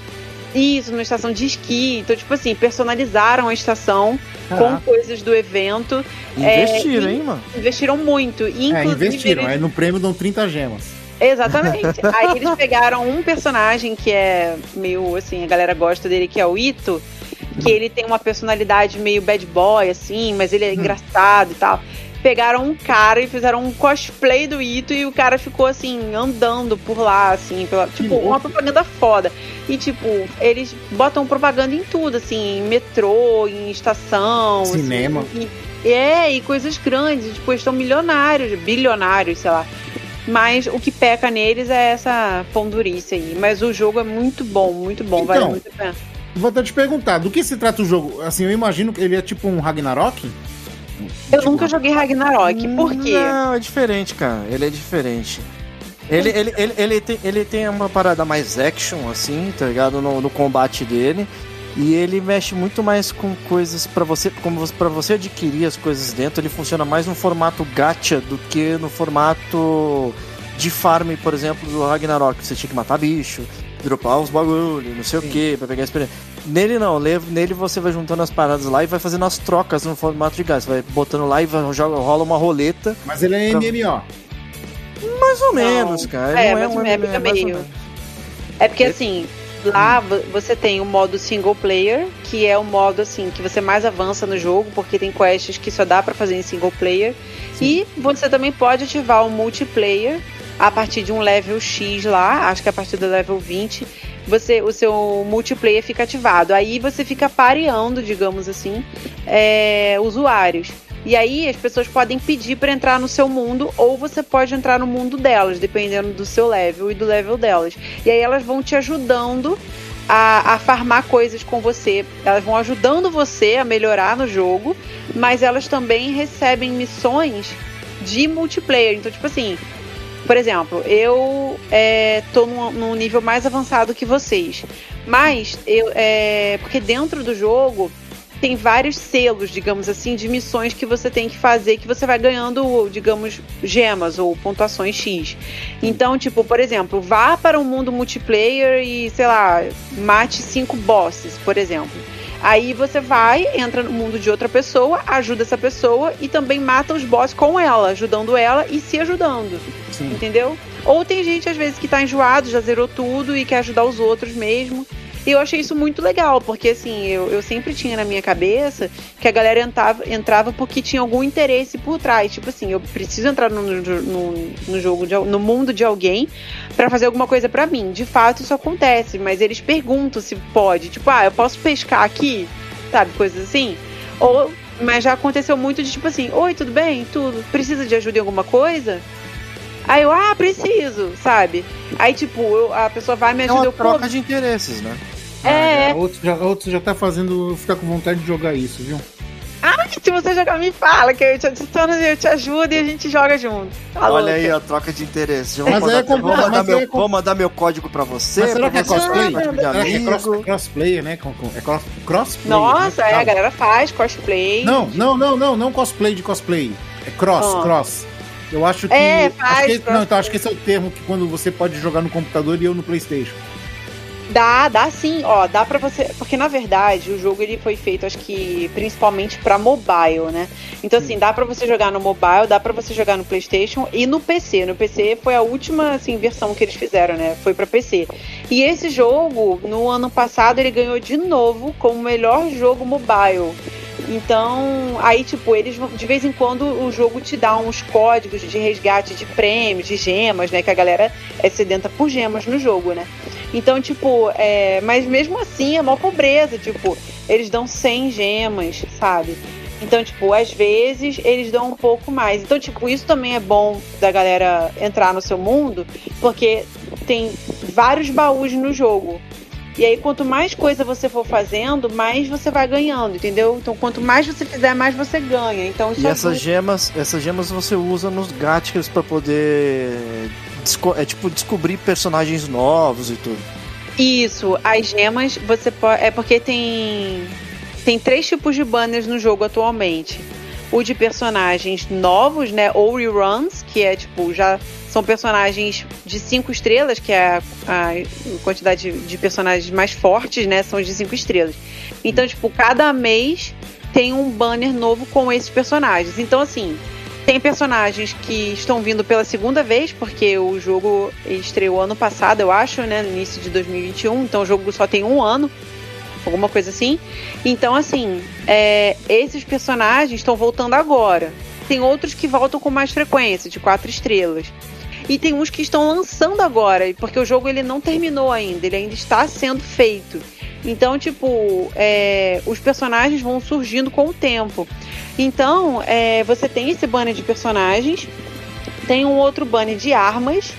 Isso, numa estação de esqui. Então, tipo assim, personalizaram a estação com Caraca. coisas do evento. É, Investiram, e- hein, mano? Investiram muito. E, É, investiram. eles- Aí no prêmio dão 30 gemas. Exatamente. *laughs* Aí eles pegaram um personagem que é meio assim, a galera gosta dele, que é o Ito, que ele tem uma personalidade meio bad boy, assim, mas ele é engraçado e tal. Pegaram um cara e fizeram um cosplay do Ito e o cara ficou assim, andando por lá, assim, pela, tipo, uma propaganda foda. E tipo, eles botam propaganda em tudo, assim, em metrô, em estação, assim, Cinema. e- é, e coisas grandes, tipo, estão milionários, bilionários, sei lá. Mas o que peca neles é essa pondurice aí. Mas o jogo é muito bom, muito bom, vale Então, muito a pena. Vou até te perguntar, do que se trata o jogo? Assim, eu imagino que ele é tipo um Ragnarok? Eu nunca joguei Ragnarok, por quê? Não, é diferente, cara. Ele é diferente. Ele, ele, ele, ele, tem, ele tem uma parada mais action, assim, tá ligado? No, no combate dele. E ele mexe muito mais com coisas pra você, como para você adquirir as coisas dentro. Ele funciona mais no formato gacha do que no formato de farm, por exemplo, do Ragnarok. Você tinha que matar bicho, dropar os bagulho, não sei o que, pra pegar experiência. Nele não, le- nele você vai juntando as paradas lá e vai fazendo as trocas no formato de gás. Vai botando lá e vai, joga, rola uma roleta. Mas ele é Então- MMO. Mais ou Não. menos, cara. É, Não mais ou um menos, MMO, é meio. menos. É porque assim, Lá vo- você tem o modo single player, que é o modo assim que você mais avança no jogo, porque tem quests que só dá pra fazer em single player. E você também pode ativar o multiplayer a partir de um level X lá, acho que a partir do level 20, você o seu multiplayer fica ativado. Aí você fica pareando, digamos assim, é, usuários. E aí as pessoas podem pedir para entrar no seu mundo ou você pode entrar no mundo delas, dependendo do seu level e do level delas. E aí elas vão te ajudando a, a farmar coisas com você. Elas vão ajudando você a melhorar no jogo, mas elas também recebem missões de multiplayer. Então, tipo assim, por exemplo, eu é, tô num, num nível mais avançado que vocês. Mas eu é, porque dentro do jogo tem vários selos, digamos assim, de missões que você tem que fazer que você vai ganhando, digamos, gemas ou pontuações X. Então, tipo, por exemplo, vá para um mundo multiplayer e, sei lá, mate cinco bosses, por exemplo. Aí você vai, entra no mundo de outra pessoa, ajuda essa pessoa e também mata os bosses com ela, ajudando ela e se ajudando. Sim. Entendeu? Ou tem gente, às vezes, que tá enjoado, já zerou tudo e quer ajudar os outros mesmo. E eu achei isso muito legal, porque assim, eu, eu sempre tinha na minha cabeça que a galera entrava, entrava porque tinha algum interesse por trás. Tipo assim, eu preciso entrar no, no, no jogo, de, no mundo de alguém pra fazer alguma coisa pra mim. De fato, isso acontece, mas eles perguntam se pode. Tipo, ah, eu posso pescar aqui? Sabe, coisas assim. Ou, mas já aconteceu muito de tipo assim, oi, tudo bem? Tudo. Precisa de ajuda em alguma coisa? Aí eu, ah, preciso, sabe? Aí, tipo, eu- a pessoa vai me É ajuda, uma pô, troca de interesses, né? é, Ah, outro, já, outro já tá fazendo eu ficar com vontade de jogar isso, viu? se você jogar, me fala, que eu te adiciono, eu te ajudo e a gente joga junto. Tá Olha louca. aí a troca de interesses. Eu Mas vou, aí é mandar, vou, complicado, mandar meu, é vou mandar meu código pra você. Mas será que é cosplay? Será que é cross, amigo. crossplayer, né? É cross, crossplay. Nossa, né? é, a galera faz cosplay. Não, não, não, não, não cosplay de cosplay. É cross, Ah. cross. Eu acho que. É, acho faz que não, então acho que esse é o termo que quando você pode jogar no computador e eu no Playstation. Dá, dá sim, ó, dá pra você, porque na verdade o jogo ele foi feito, acho que principalmente pra mobile, né? Então assim, dá pra você jogar no mobile, dá pra você jogar no PlayStation e no PC. No PC foi a última assim versão que eles fizeram, né? Foi pra PC. E esse jogo, no ano passado, ele ganhou de novo como melhor jogo mobile. Então, aí, tipo, eles vão- de vez em quando o jogo te dá uns códigos de resgate de prêmios, de gemas, né? Que a galera é sedenta por gemas no jogo, né? Então, tipo, é, mas mesmo assim é mó pobreza, tipo, eles dão 100 gemas, sabe? Então, tipo, às vezes eles dão um pouco mais. Então, tipo, isso também é bom da galera entrar no seu mundo, porque tem vários baús no jogo. E aí, quanto mais coisa você for fazendo, mais você vai ganhando, entendeu? Então, quanto mais você fizer, mais você ganha. Então, E essas gemas, essas gemas você usa nos gatos pra poder é tipo descobrir personagens novos e tudo. Isso, as gemas você pode. É porque tem. Tem três tipos de banners no jogo atualmente. O de personagens novos, né? Ou reruns, que é tipo, já são personagens de cinco estrelas, que é a, quantidade de personagens mais fortes, né? São de cinco estrelas. Então, tipo, cada mês tem um banner novo com esses personagens. Então, assim, tem personagens que estão vindo pela segunda vez, porque o jogo estreou ano passado, eu acho, né? No início de 2021, então o jogo só tem um ano, alguma coisa assim. Então, assim, é, esses personagens estão voltando agora. Tem outros que voltam com mais frequência, de quatro estrelas. E tem uns que estão lançando agora, porque o jogo ele não terminou ainda, ele ainda está sendo feito. Então, tipo, é, os personagens vão surgindo com o tempo. Então, é, você tem esse banner de personagens, tem um outro banner de armas,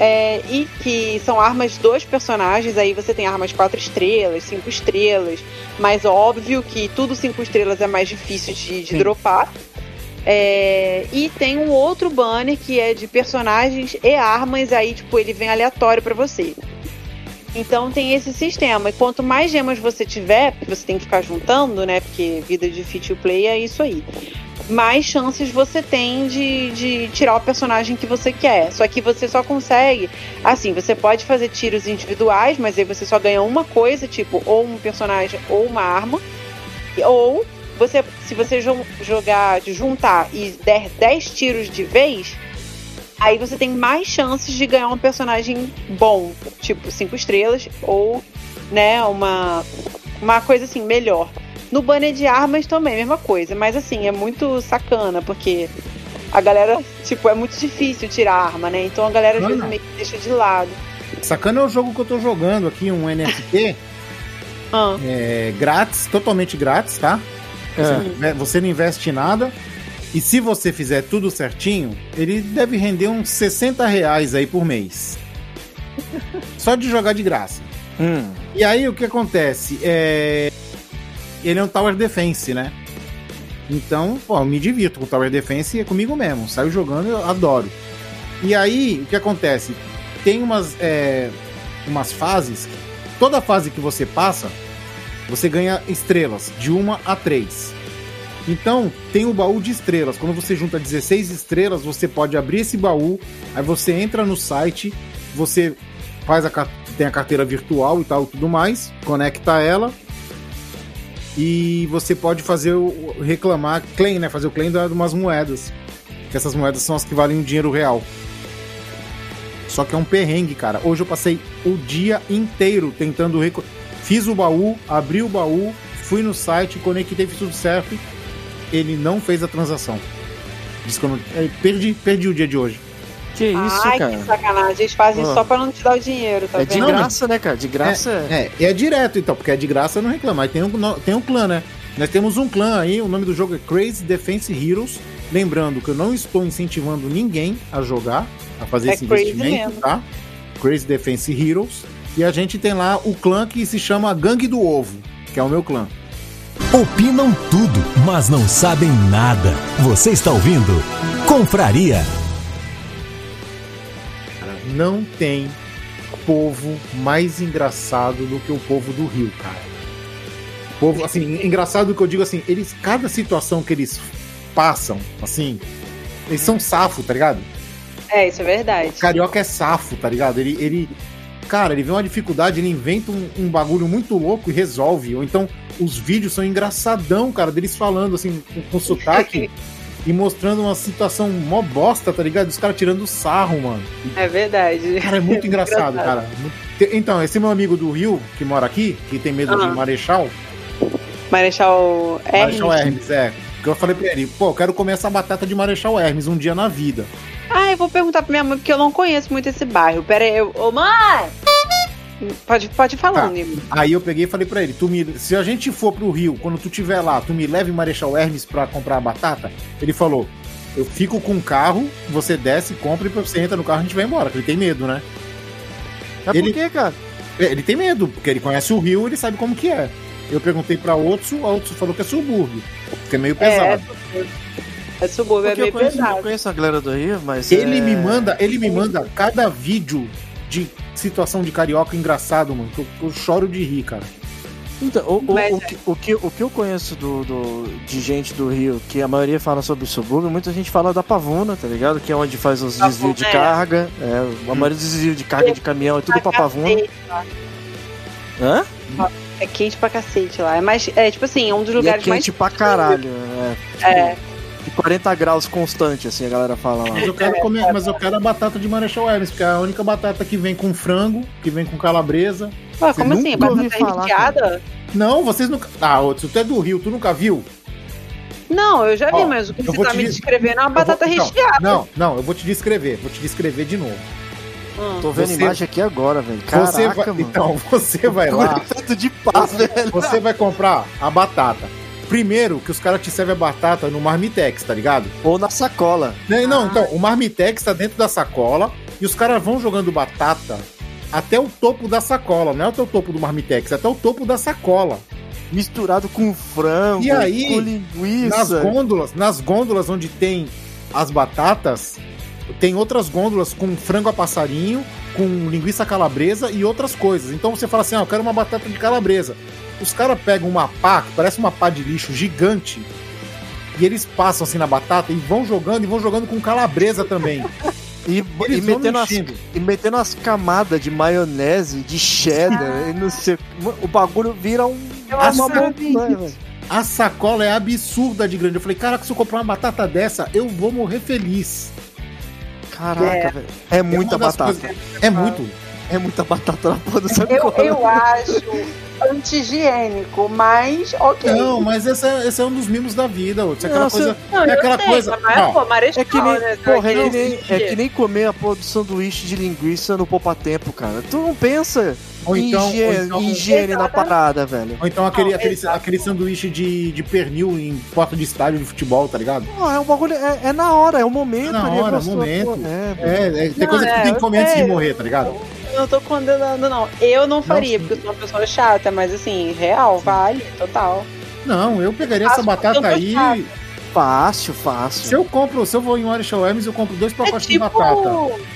é, e que são armas dos personagens. Aí você tem armas quatro estrelas, cinco estrelas, mas óbvio que tudo cinco estrelas é mais difícil de, de dropar. É, e tem um outro banner que é de personagens e armas, aí tipo ele vem aleatório pra você. Então tem esse sistema. E quanto mais gemas você tiver, porque você tem que ficar juntando, né? Porque vida de fit to play é isso aí. Mais chances você tem de, de tirar o personagem que você quer. Só que você só consegue. Assim, você pode fazer tiros individuais, mas aí você só ganha uma coisa, tipo, ou um personagem ou uma arma. Ou você, se você jo- jogar juntar e der 10 tiros de vez, aí você tem mais chances de ganhar um personagem bom, tipo cinco estrelas, ou, né, uma, uma coisa assim, melhor. No banner de armas também, mesma coisa, mas assim, é muito sacana, porque a galera, tipo, é muito difícil tirar arma, né? Então a galera às vezes meio que deixa de lado. Sacana é o jogo que eu tô jogando aqui, um NFT, *laughs* Ah, é, grátis, totalmente grátis, tá? Você- Você não investe em nada. E se você fizer tudo certinho, ele deve render uns 60 reais aí por mês. *laughs* Só de jogar de graça. Hum. E aí o que acontece? É... Ele é um Tower Defense, né? Então, pô, me divirto com o Tower Defense e é comigo mesmo. Saio jogando, eu adoro. E aí, o que acontece? Tem umas, é, umas fases. Toda fase que você passa, você ganha estrelas, de uma a três. Então, tem o baú de estrelas. Quando você junta 16 estrelas, você pode abrir esse baú. Aí você entra no site, você faz a, tem a carteira virtual e tal, tudo mais, conecta ela e você pode fazer o o- reclamar claim, né? Fazer o claim de umas moedas, que essas moedas são as que valem um dinheiro real. Só que é um perrengue, cara. Hoje eu passei o dia inteiro tentando fiz o baú, abri o baú, fui no site, conectei, fiz tudo certo. Ele não fez a transação. Disse que eu não... é, perdi, perdi o dia de hoje. Que isso, Ai, cara. que sacanagem. Eles fazem Ó. só pra não te dar o dinheiro, tá É de vendo? Não, graça, né, cara? De graça é. É, é direto então, porque é de graça não reclamo. Aí tem um, tem um clã, né? Nós temos um clã aí, o nome do jogo é Crazy Defense Heroes. Lembrando que eu não estou incentivando ninguém a jogar, a fazer É esse investimento, mesmo. tá? Crazy Defense Heroes. E a gente tem lá o clã que se chama Gangue do Ovo, que é o meu clã. Opinam tudo, mas não sabem nada. Você está ouvindo Confraria. Não tem povo mais engraçado do que o povo do Rio, cara. Povo, assim, engraçado que eu digo assim, eles, cada situação que eles passam, assim, eles são safo, tá ligado? É, isso é verdade. Carioca é safo, tá ligado? Ele, ele cara, ele vê uma dificuldade, ele inventa um, um bagulho muito louco e resolve. Ou então, os vídeos são engraçadão, cara, deles falando, assim, com, com sotaque *laughs* e mostrando uma situação mó bosta, tá ligado? Os caras tirando sarro, mano. É verdade. Cara, é muito *laughs* engraçado, cara. Muito- Então, esse meu amigo do Rio, que mora aqui, que tem medo de Ah. Marechal, Marechal Hermes. Marechal Hermes, é. Que eu falei pra ele, pô, eu quero comer essa batata de Marechal Hermes um dia na vida. Ah, eu vou perguntar pra minha mãe, porque eu não conheço muito esse bairro. Pera aí, eu... Ô, mãe! Pode, pode falando, Tá. Aí eu peguei e falei pra ele, tu me, se a gente for pro Rio, quando tu tiver lá, tu me leve em Marechal Hermes pra comprar a batata? Ele falou, eu fico com o carro, você desce, compra e você entra no carro e a gente vai embora, porque ele tem medo, né? É Ele- por quê, cara? É, Ele tem medo, porque ele conhece o Rio, ele sabe como que é. Eu perguntei pra outro, o outro falou que é subúrbio, que é meio É, pesado. é subúrbio, é Porque eu meio conheço, eu pesado. conheço a galera do Rio, mas. Ele é- me manda, ele me manda cada vídeo de situação de carioca engraçado, mano, eu, eu choro de rir, cara. Então, o, o, Mas o, que, o, que, o que eu conheço do, do- de gente do Rio, que a maioria fala sobre subúrbio, muita gente fala da Pavuna, tá ligado? Que é onde faz os desvios de é. carga. É, a maioria dos desvios de carga de caminhão é tudo pra Pavuna. Hã? É quente pra cacete lá. É mais. É tipo assim, é um dos E é lugares mais. quente pra caralho. É, tipo, É. de 40 graus constante, assim, a galera fala lá. Mas eu quero comer, mas eu quero a batata de Marechal Hermes, porque é a única batata que vem com frango, que vem com calabresa. Ué, como Você assim? Batata falar, recheada? Não, vocês nunca. Ah, outro, tu é do Rio, tu nunca viu? Não, eu já vi, Ó, mas o que você vou tá me descrevendo é uma vou- batata então, recheada. Não, não, eu vou te descrever, vou te descrever de novo. Hum. Tô vendo Você- imagem aqui agora, velho. Caraca, você vai, mano. então, *laughs* você vai lá, Tanto de paz, velho. você vai comprar a batata. Primeiro que os caras te servem a batata no Marmitex, tá ligado? Ou na sacola. Não, não, então, o Marmitex tá dentro da sacola e os caras vão jogando batata até o topo da sacola, não é até o topo do Marmitex, é até o topo da sacola. Misturado com frango, E aí, com Nas linguiça. gôndolas, nas gôndolas onde tem as batatas, tem outras gôndolas com frango a passarinho, com linguiça calabresa e outras coisas. Então você fala assim: ah, eu quero uma batata de calabresa. Os caras pegam uma pá, que parece uma pá de lixo gigante, e eles passam assim na batata e vão jogando e vão jogando com calabresa também. E, e metendo as, e metendo as camadas de maionese, de cheddar, e não sei. O bagulho vira um, uma montanha, velho. A sacola é absurda de grande. Eu falei, caraca, se eu comprar uma batata dessa, eu vou morrer feliz. Caraca, É. velho. É muita uma das batata. coisas- É muito. É muita batata na porra do Eu, eu acho anti-higiênico, mas ok. Não, mas esse é, esse é um dos mimos da vida, outro. É aquela Não, coisa. Não, é aquela sei, coisa. Mas, Não, pô, marechal, É que nem, né? porra, é que nem, é que nem comer a porra do sanduíche de linguiça no poupa-tempo, cara. Tu não pensa Ou em então- higiene, ou então- higiene na parada, velho. Ou então aquele, Não, aquele, exato. aquele sanduíche de, de pernil em porta de estádio de futebol, tá ligado? Pô, é um bagulho, é, é na hora, é o momento. É na ali, hora, gostoso, momento. pô, É, É, é, tem Não, coisa que é, tu tem que comer antes de morrer, tá ligado? Eu não tô condenando, não. Eu não faria, sim. porque eu sou uma pessoa chata, mas assim, real, vale, total. Não, eu pegaria essa Faço batata eu aí. chata. fácil, fácil. Se eu compro, se eu vou em Marshall Hermes, eu compro dois É pacotes tipo. de batata.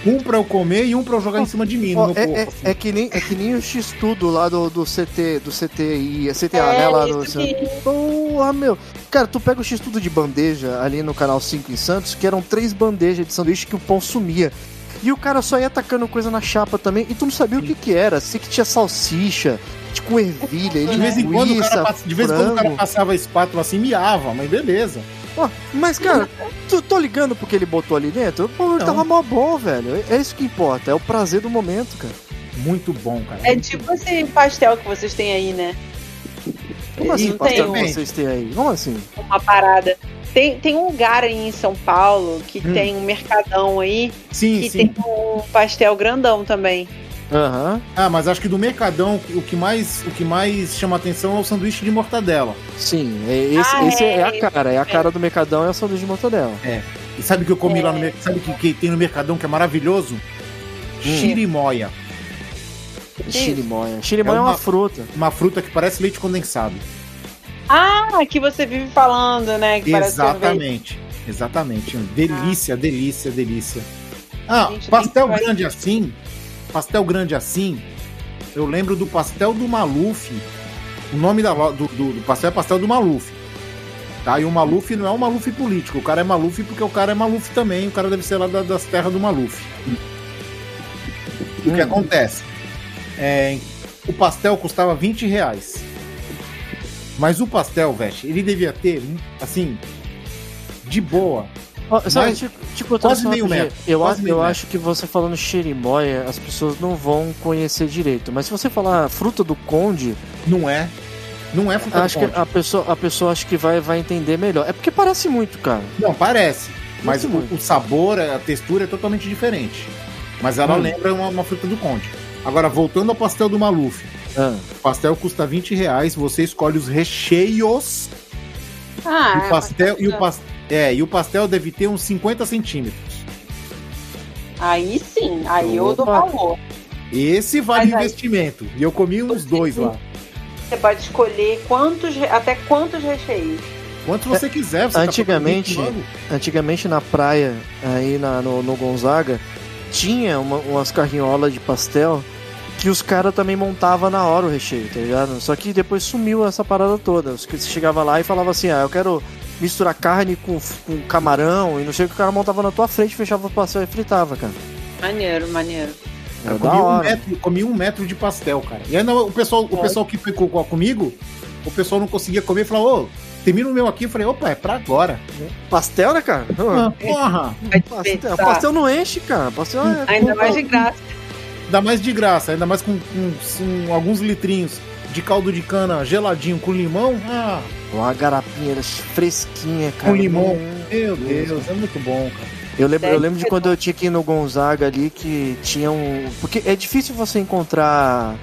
Um pra eu comer e um pra eu jogar em cima de mim, meu é, corpo. é, assim. é que nem, é que nem o X-Tudo lá do, do CT, do CTI, é CTA, É, né? Lá no, que- Porra, meu. Cara, tu pega o X-Tudo de bandeja ali no canal 5 em Santos, que eram três bandejas de sanduíche que o pão sumia. E o cara só ia atacando coisa na chapa também, e tu não sabia o que que era. Sei que tinha salsicha, tipo ervilha, De vez em quando o cara, passa- de vez em quando o cara passava a espátula assim, miava, mas beleza. Ó, mas, cara, tu, tô ligando porque ele botou ali dentro? Pô, tava mó bom, velho. É isso que importa, é o prazer do momento, cara. Muito bom, cara. É tipo esse pastel que vocês têm aí, né? Como assim, não pastel tem que vocês têm aí? Como assim? uma parada. Tem, tem um lugar aí em São Paulo que Hum. tem um mercadão aí Sim, que sim. tem um pastel grandão também. Aham. Ah, mas acho que do Mercadão, o que mais, o que mais chama atenção é o sanduíche de mortadela. Sim, é- esse, Ah, esse é, é, a cara, é a cara do Mercadão é o sanduíche de mortadela. E sabe o que eu comi É. lá no Mercadão? Sabe o que, que tem no Mercadão que é maravilhoso? Chirimoia. Chirimoia. Chirimoia é É uma, uma- fruta. Uma fruta que parece leite condensado. Ah, que você vive falando, né? Que parece sorvete. Exatamente. Exatamente. Delícia, delícia, delícia. Ah, Gente, pastel grande assim. Pastel grande assim. Eu lembro do pastel do Maluf. O nome da, do, do, do pastel é pastel do Maluf. Tá? E o Maluf não é um Maluf político. O cara é Maluf porque o cara é Maluf também. O cara deve ser lá da- das terras do Maluf. O que Hum. acontece? É, o pastel custava 20 reais. Mas o pastel, velho, ele devia ter, assim, de boa. Sabe, te, te cortando quase meio metro, Eu, quase acho, meio eu metro. acho que você falando chirimoia, as pessoas não vão conhecer direito. Mas se você falar fruta do conde, Não é. Não é fruta acho do que conde. a pessoa, a pessoa acho que vai, vai entender melhor. É porque parece muito, cara. Não, parece. Mas o, o sabor, a textura é totalmente diferente. Mas ela Hum. lembra uma, uma fruta do conde. Agora, voltando ao pastel do Maluf. Ah, O pastel custa 20 reais, você escolhe os recheios. Ah, e, o pastel, e, o pas- é, e o pastel deve ter uns 50 centímetros. Aí sim, aí eu dou Opa. valor. Esse vale Mas aí- investimento. E eu comi uns dois lá. Você pode escolher quantos, até quantos recheios. Quanto você quiser. Você tá Antigamente- logo. antigamente na praia, aí na, no, no Gonzaga, tinha uma- umas carrinholas de pastel que os caras também montavam na hora o recheio, tá ligado? Só que depois sumiu essa parada toda. Os que você chegava lá e falava assim, ah, eu quero misturar carne com, com camarão e não sei o que o cara montava na tua frente, fechava o pastel e fritava, cara. Maneiro, maneiro. Eu comi um, metro, comi um metro de pastel, cara. E ainda o pessoal, o pessoal que ficou com- comigo, o pessoal não conseguia comer e falou, ô, termina o meu aqui. Eu falei, opa, é pra agora. Pastel, né, cara? Ah, porra! Pastel, pastel não enche, cara. Pastel é. Ainda mais de graça. Dá mais de graça, ainda mais com, com- com alguns litrinhos de caldo de cana geladinho com limão. Ah, Uma garapinha fresquinha, cara. com limão. Meu Deus, é muito bom, cara. Eu lembro, eu lembro de quando eu tinha que ir no Gonzaga ali que tinha um. Porque é difícil você encontrar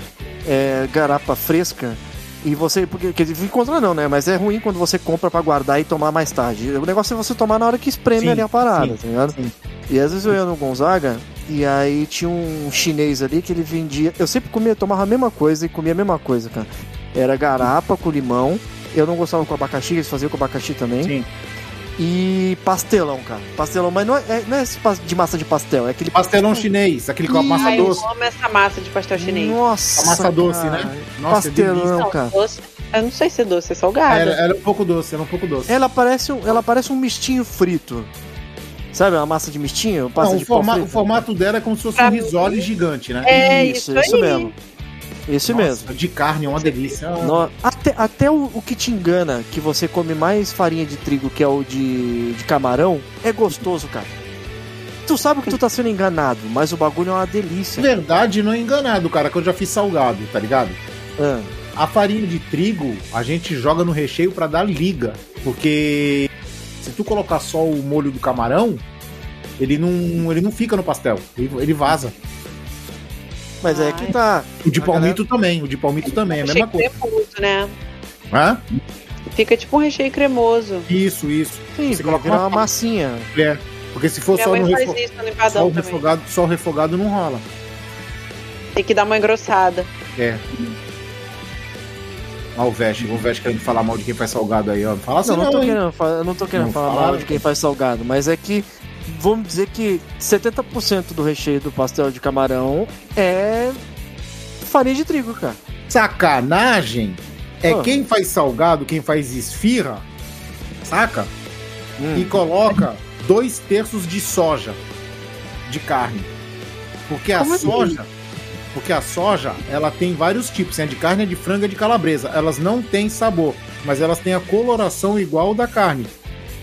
é, garapa fresca e você. Porque quer dizer, encontrar não, né? Mas é ruim quando você compra pra guardar e tomar mais tarde. O negócio é você tomar na hora que espreme Sim, ali a parada, sim, tá ligado? sim. E às vezes eu ia no Gonzaga e aí tinha um chinês ali que ele vendia. Eu sempre comia, tomava a mesma coisa e comia a mesma coisa, cara. Era garapa com limão. Eu não gostava com abacaxi, eles faziam com abacaxi também. Sim. E pastelão, cara. Pastelão, mas não é, é- não é de massa de pastel, é aquele Pastelão chinês, aquele com a massa Ai, eu doce. amo essa massa de pastel chinês. Nossa, A massa doce, cara. né? Nossa, é. Pastelão, Não, cara. doce. Eu não sei se é doce, é salgado. Era, era um pouco doce, era um pouco doce. Ela parece um, ela parece um mistinho frito. Sabe, uma massa de mistinho? Passa Não, de o, forma- o formato dela é como se fosse um risole mim- gigante, né? É isso, isso, isso mesmo. Esse Nossa, mesmo. De carne, é uma delícia. No- até até o, o que te engana, que você come mais farinha de trigo, que é o de, de camarão, é gostoso, cara. Tu sabe que tu tá sendo enganado, mas o bagulho é uma delícia. Verdade, não é enganado, cara, que eu já fiz salgado, tá ligado? Ah, A farinha de trigo a gente joga no recheio pra dar liga, porque se tu colocar só o molho do camarão, ele não, ele não fica no pastel, ele, ele vaza. mas é que tá. O de palmito também, o de palmito também, é a mesma coisa. cremoso, né? Hã? Fica tipo um recheio cremoso. Isso, isso. Sim, Você coloca uma uma massinha. É, porque se for Minha só no refo- isso no só refogado, só o refogado não rola. Tem que dar uma engrossada. É. Olha o Veste, o Veste querendo falar mal de quem faz salgado aí, ó. Fala assim, Não, não, não tô querendo, eu não tô querendo Não falar fala. mal de quem faz salgado, mas é que vamos dizer que 70% do recheio do pastel de camarão é farinha de trigo, cara. Sacanagem é Ah. quem faz salgado, quem faz esfirra, saca? Hum. E coloca dois terços de soja de carne. Porque a Como assim? soja. Porque a soja, ela tem vários tipos. A de carne, a de frango e de calabresa. Elas não têm sabor, mas elas têm a coloração igual da carne.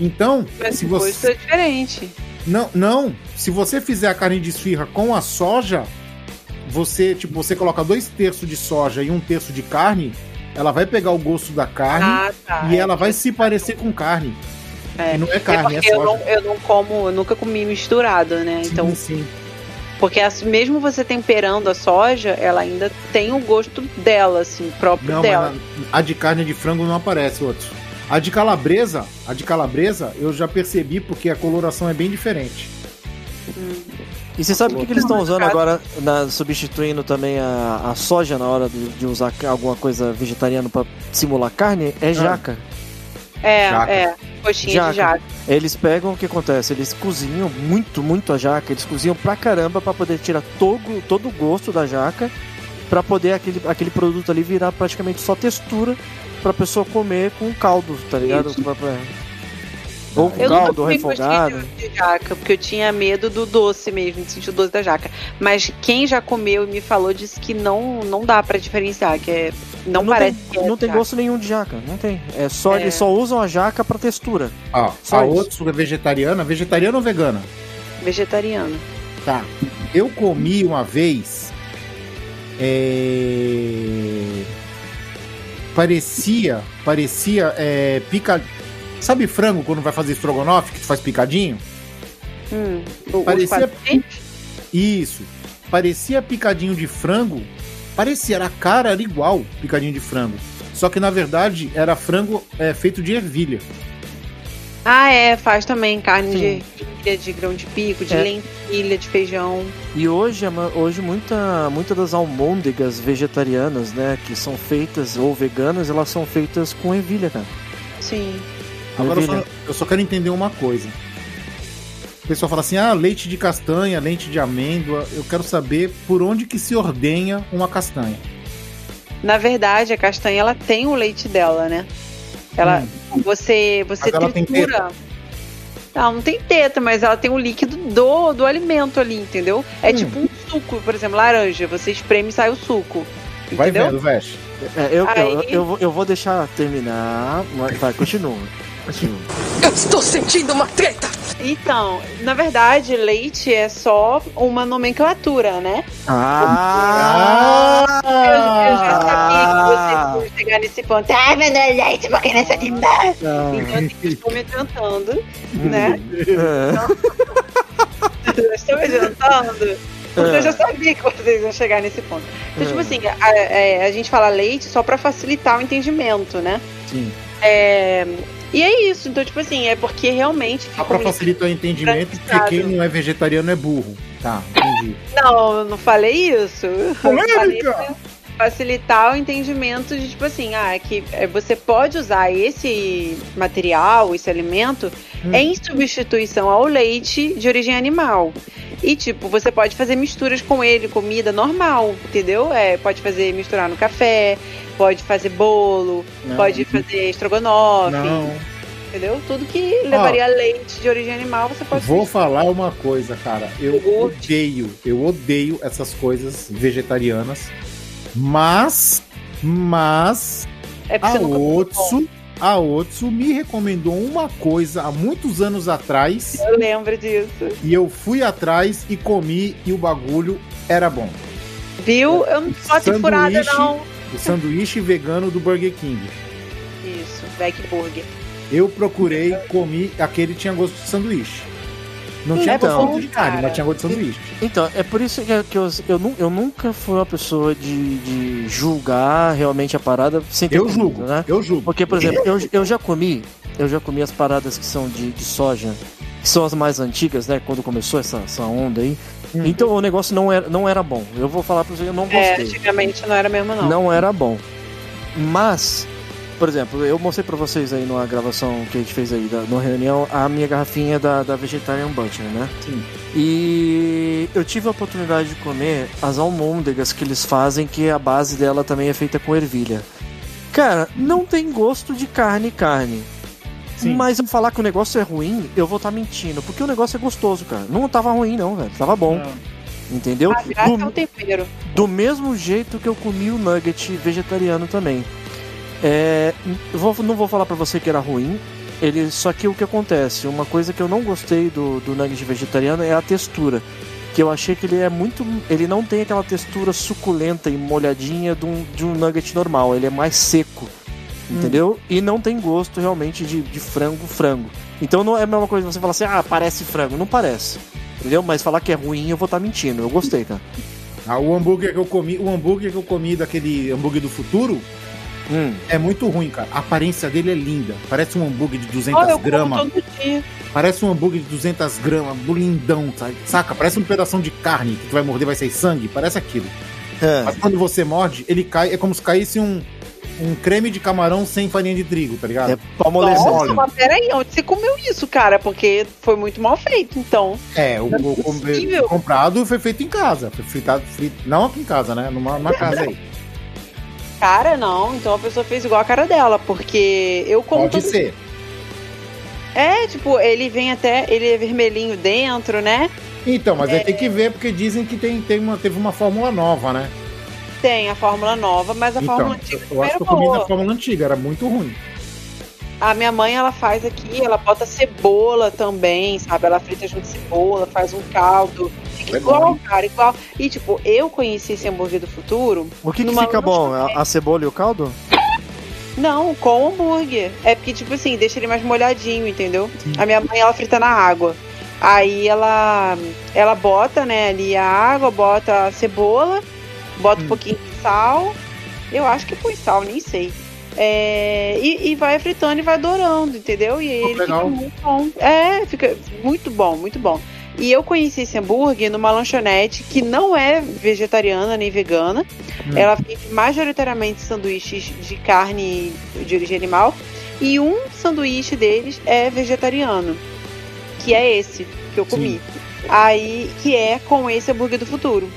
Então, Mas se você. é diferente. Não, não. Se você fizer a carne de esfirra com a soja, você, tipo, você coloca dois terços de soja e um terço de carne, ela vai pegar o gosto da carne Ah, tá. e É. ela vai se parecer com carne. É. E não é É carne, é, eu soja. não, eu não como, eu nunca comi misturado, né? Sim, Então, sim. Porque as- mesmo você temperando a soja, ela ainda tem o gosto dela, assim, próprio Não, dela. mas a, de carne de frango não aparece outros. A de calabresa, a de calabresa, eu já percebi porque a coloração é bem diferente. E você sabe o que, que eles estão usando agora, na- substituindo também a, a soja na hora de, de usar alguma coisa vegetariana pra simular carne? É jaca. É, Jaca. é. Coxinha Jaca. de jaca. Eles pegam o que acontece? Eles cozinham muito, muito a jaca. Eles cozinham pra caramba pra poder tirar todo, todo o gosto da jaca. Pra poder aquele, aquele produto ali virar praticamente só textura pra pessoa comer com caldo, tá ligado? Pra- pra- Ou com Eu nunca caldo, refogado. coxinha de jaca, porque eu tinha medo do doce mesmo, de sentir o doce da jaca. Mas quem já comeu e me falou disse que não, não dá pra diferenciar, que é, não, não parece tem, que é não tem jaca. gosto nenhum de jaca, não tem. É só É. eles só usam a jaca pra textura. Ó, Só a isso. outra é vegetariana, vegetariana ou vegana? vegetariana. Tá. Eu comi uma vez. é, Parecia. Parecia. É... Pica... Sabe frango quando vai fazer estrogonofe, que tu faz picadinho? Hum, Parecia-? Isso. Parecia picadinho de frango. Parecia, era a cara, era igual picadinho de frango. Só que na verdade era frango é, feito de ervilha. Ah, é, faz também carne Sim. de ervilha, de grão de pico, de É. lentilha, de feijão. E hoje, hoje muita, muita das almôndegas vegetarianas, né, que são feitas ou veganas, elas são feitas com ervilha, cara. Sim. Agora eu só, eu só quero entender uma coisa. O pessoal fala assim: ah, leite de castanha, leite de amêndoa. Eu quero saber por onde que se ordenha uma castanha. Na verdade, a castanha ela tem o leite dela, né? Ela, você, você Mas ela tem tritura. Não, não tem teta, mas ela tem o líquido do, do alimento ali, entendeu? É Hum. tipo um suco, por exemplo, laranja. Você espreme e sai o suco. Vai Entendeu? vendo, Veste. É, eu, Aí- eu, eu, vou- eu vou deixar terminar, mas vai, continua. Continua. Eu estou sentindo uma treta! Então, na verdade, leite é só uma nomenclatura, né? Ah! Eu, eu já sabia que vocês iam chegar nesse ponto. Ah, não é leite, porque nessa. Ah. Então, assim, eu estou me adiantando, né? É. Eu estou me adiantando. Porque eu já sabia que vocês iam chegar nesse ponto. Então, tipo assim, a, é, a gente fala leite só pra facilitar o entendimento, né? Sim. É, e é isso. Então, tipo assim, é porque realmente Só pra facilitar o entendimento que branqueado. quem não é vegetariano é burro. Tá, entendi. Não, eu não falei isso. Polêmica! facilitar o entendimento de tipo assim, ah, é que é, você pode usar esse material, esse alimento, Hum. em substituição ao leite de origem animal. E tipo, você pode fazer misturas com ele, comida normal, entendeu? É, pode fazer misturar no café, pode fazer bolo, Não. pode fazer estrogonofe, Não. entendeu? Tudo que levaria leite de origem animal, você pode Vou falar uma coisa, cara. Eu Iogurte. odeio, eu odeio essas coisas vegetarianas. Mas, mas É a Otsu, a Otsu me recomendou uma coisa há muitos anos atrás Eu lembro disso. e eu fui atrás e comi e o bagulho era bom. Viu? Eu não assim furada, não. O sanduíche vegano do Burger King. Isso, Veg Burger. Eu procurei, comi, aquele tinha gosto de sanduíche. Não tinha Então, gosto de carne, cara. mas tinha gosto de sanduíche. Então, é por isso que, que eu, eu, eu nunca fui uma pessoa de, de julgar realmente a parada sem ter Eu comido, julgo, né? eu julgo. Porque, por exemplo, eu, eu já comi, eu já comi as paradas que são de, de soja, que são as mais antigas, né? Quando começou essa, essa onda aí. Hum. Então o negócio não era, não era bom. Eu vou falar pra você, eu não É, gostei. antigamente não era mesmo, não. não era bom. Mas, por exemplo, eu mostrei pra vocês aí numa gravação que a gente fez aí, da, numa reunião, a minha garrafinha da, da Vegetarian Butcher, né? Sim. E eu tive a oportunidade de comer as almôndegas que eles fazem, que a base dela também é feita com ervilha. Cara, não tem gosto de carne carne. Sim. Mas eu falar que o negócio é ruim, eu vou estar mentindo. Porque o negócio é gostoso, cara. Não tava ruim, não, velho. Tava bom. Entendeu? A graça é Do- o tempero. do mesmo jeito que eu comi o nugget vegetariano também. É, eu vou- não vou falar pra você que era ruim. Ele, só que o que acontece, uma coisa que eu não gostei do, do nugget vegetariano é a textura. Que eu achei que ele é muito. Ele não tem aquela textura suculenta e molhadinha de um, de um nugget normal. Ele é mais seco. Entendeu? E não tem gosto realmente de, de frango, frango. Então não é a mesma coisa você falar assim, ah, parece frango. Não parece. Entendeu? Mas falar que é ruim, eu vou estar mentindo. Eu gostei, cara. Ah, o hambúrguer que eu comi, o hambúrguer que eu comi daquele hambúrguer do futuro Hum. é muito ruim, cara. A aparência dele é linda. Parece um hambúrguer de 200 Olha, eu como gramas. Parece um hambúrguer de 200 gramas, lindão, sabe? Saca? Parece um pedação de carne que tu vai morder, vai sair sangue. Parece aquilo. É. Mas quando você morde, ele cai, é como se caísse um, um creme de camarão sem farinha de trigo, tá ligado? É pra amolecer. Nossa, mas peraí, onde você comeu isso, cara? Porque foi muito mal feito, então. É, o, é o- o- comprado foi feito em casa. Foi fritado, frit... não aqui em casa, né? Numa, numa casa aí. Cara, não. Então a pessoa fez igual a cara dela, porque eu como Pode todo ser. É, tipo, ele vem até. Ele é vermelhinho dentro, né? Então, mas aí tem que ver, porque dizem que tem, tem uma, teve uma fórmula nova, né? Tem a fórmula nova, mas a então, fórmula antiga eu acho que eu comi era na fórmula antiga, era muito ruim. A minha mãe, ela faz aqui, ela bota cebola também, sabe? Ela frita junto cebola, faz um caldo. Fica É igual, bom, cara, igual. E, tipo, eu conheci esse hambúrguer do futuro. O que, que fica bom? A, a cebola e o caldo? Não, com o hambúrguer. É porque, tipo assim, deixa ele mais molhadinho, entendeu? A minha mãe, ela frita na água. Aí ela, ela bota, né, ali a água, bota a cebola, bota um Hum. pouquinho de sal. Eu acho que põe sal, nem sei. É, e, e vai fritando e vai dourando, entendeu? E ele legal. fica muito bom. É, fica muito bom, muito bom. E eu conheci esse hambúrguer numa lanchonete que não é vegetariana nem vegana. Hum. Ela vende majoritariamente sanduíches de carne de origem animal. E um sanduíche deles é vegetariano. Que é esse que eu comi. Aí, que é com esse hambúrguer do futuro.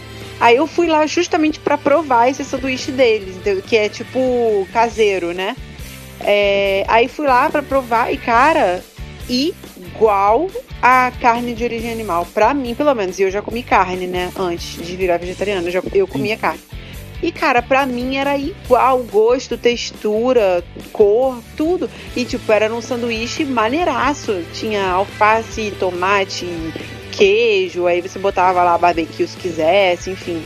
Aí eu fui lá justamente pra provar esse sanduíche deles, que é tipo caseiro, né? É, aí fui lá pra provar e, cara, igual a carne de origem animal. Pra mim, pelo menos. E eu já comi carne, né? Antes de virar vegetariana. Eu, já, eu comia carne. E, cara, pra mim era igual. Gosto, textura, cor, tudo. E, tipo, era num sanduíche maneiraço. Tinha alface, tomate, queijo. Aí você botava lá barbecue se quisesse, enfim.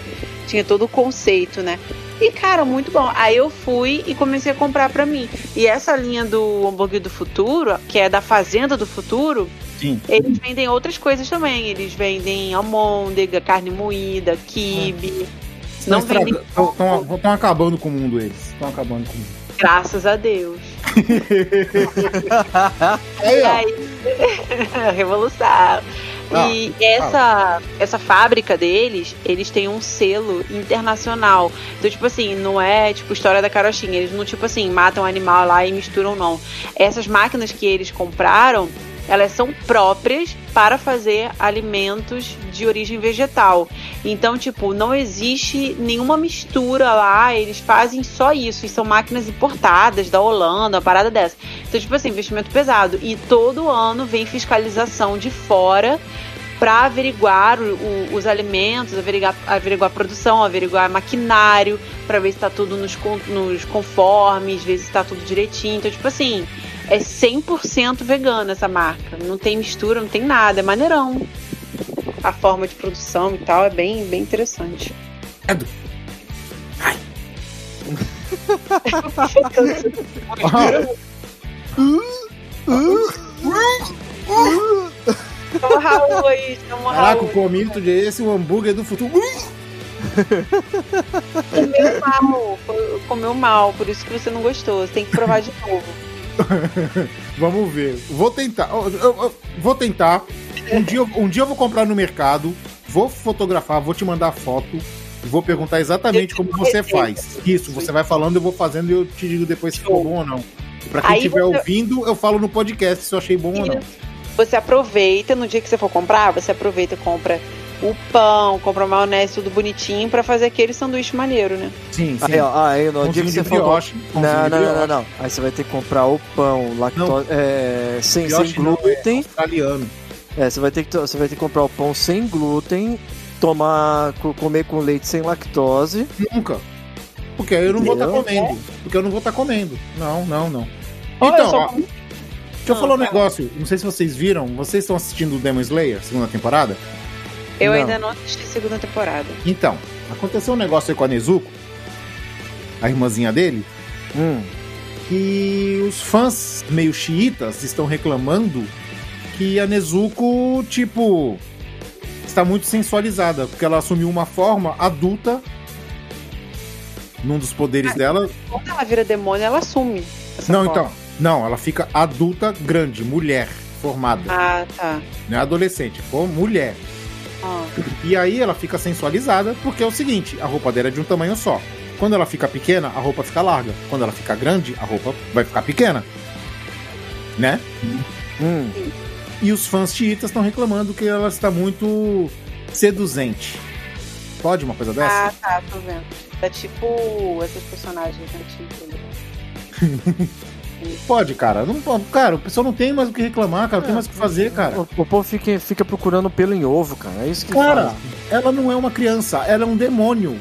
Tinha todo o conceito, né? E, cara, muito bom. Aí eu fui e comecei a comprar pra mim. E essa linha do hambúrguer do futuro, que é da Fazenda do Futuro, Sim. eles vendem outras coisas também. Eles vendem almôndega, carne moída, quibe. Não vendem Estão acabando com o mundo eles. Estão acabando com o mundo. Graças a Deus. Aí, *laughs* E aí, *laughs* revolução. Ah, e essa, essa fábrica deles, eles têm um selo internacional. Então, tipo assim, não é tipo história da carochinha. Eles não, tipo assim, matam animal lá e misturam, não. Essas máquinas que eles compraram, elas são próprias para fazer alimentos de origem vegetal. Então, tipo, não existe nenhuma mistura lá, eles fazem só isso. E são máquinas importadas da Holanda, uma parada dessa. Então, tipo assim, investimento pesado. E todo ano vem fiscalização de fora para averiguar o- o- os alimentos, averiguar, averiguar a produção, averiguar maquinário, para ver se tá tudo nos, nos conformes, ver se tá tudo direitinho. Então, tipo assim, é 100% vegana essa marca. Não tem mistura, não tem nada, é maneirão. A forma de produção e tal é bem, bem interessante. Edu. Chama o Raul aí, chama o Caraca, Raul. o comito de esse, o hambúrguer do futuro. Comeu mal, comeu mal, por isso que você não gostou. Você tem que provar de novo. *laughs* Vamos ver. Vou tentar. eu- eu- eu vou tentar. Um dia, eu- um dia eu vou comprar no mercado, vou fotografar, vou te mandar foto. e Vou perguntar exatamente como você faz. Isso, você vai falando, eu vou fazendo e eu te digo depois se ficou bom ou não. Pra quem estiver você- ouvindo, eu falo no podcast se eu achei bom ou não. Você aproveita, no dia que você for comprar, você aproveita e compra o pão, compra a maionese, tudo bonitinho, pra fazer aquele sanduíche maneiro, né? Sim, sim. Aí, ó, aí no dia que você brioche, Não, não, não, não. Aí você vai ter que comprar o pão, lactose, é, sem, sem é glúten. australiano. É, você vai ter que você vai ter que comprar o pão sem glúten, tomar, co- comer com leite sem lactose. Nunca. Porque aí eu não vou estar Entendeu? comendo. Porque eu não vou estar comendo. Não, não, não. Olha Então, só ó, deixa eu Ah, falar um tá. negócio. Não sei se vocês viram. Vocês estão assistindo o Demon Slayer, segunda temporada? Eu Não. ainda não assisti a segunda temporada. Então, aconteceu um negócio aí com a Nezuko, a irmãzinha dele, Hum. que os fãs meio xiitas estão reclamando que a Nezuko, tipo, está muito sensualizada, porque ela assumiu uma forma adulta num dos poderes dela. Quando ela vira demônio, ela assume. essa Não, forma. então, não, ela fica adulta grande, mulher, formada, Ah, tá. não é adolescente, for mulher. E aí ela fica sensualizada porque é o seguinte, a roupa dela é de um tamanho só. Quando ela fica pequena, a roupa fica larga. Quando ela fica grande, a roupa vai ficar pequena. Né? Hum. E os fãs xiitas estão reclamando que ela está muito seduzente. Pode uma coisa dessa? Ah, tá, tô vendo. É tipo esses personagens antigos. *laughs* Pode, cara. Não, cara, o pessoal não tem mais o que reclamar, cara. Não tem mais o que fazer, cara. O, o povo fica, fica procurando pelo em ovo, cara. É isso que Cara, faz. ela não é uma criança, ela é um demônio.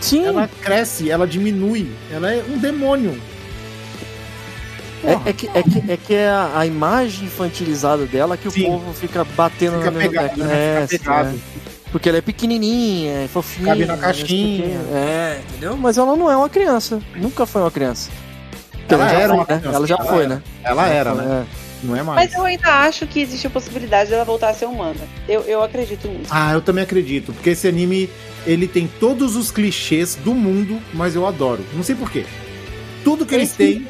Sim, Ela cresce, ela diminui. Ela é um demônio. é, é que, é, que, é que é a, a imagem infantilizada dela que Sim. o povo fica batendo Fica na pegado, né? É, é. Porque ela é pequenininha, é fofinha. Cabe na né, caixinha. É, entendeu? Mas ela não é uma criança. Nunca foi uma criança. Ela já era foi, uma né? Ela já Ela foi, era. né? Ela era, foi, né? é. Não é mais. Mas eu ainda acho que existe a possibilidade dela voltar a ser humana. Eu, eu acredito nisso. Ah, eu também acredito, porque esse anime ele tem todos os clichês do mundo, mas eu adoro. Não sei porquê. Tudo que eles têm,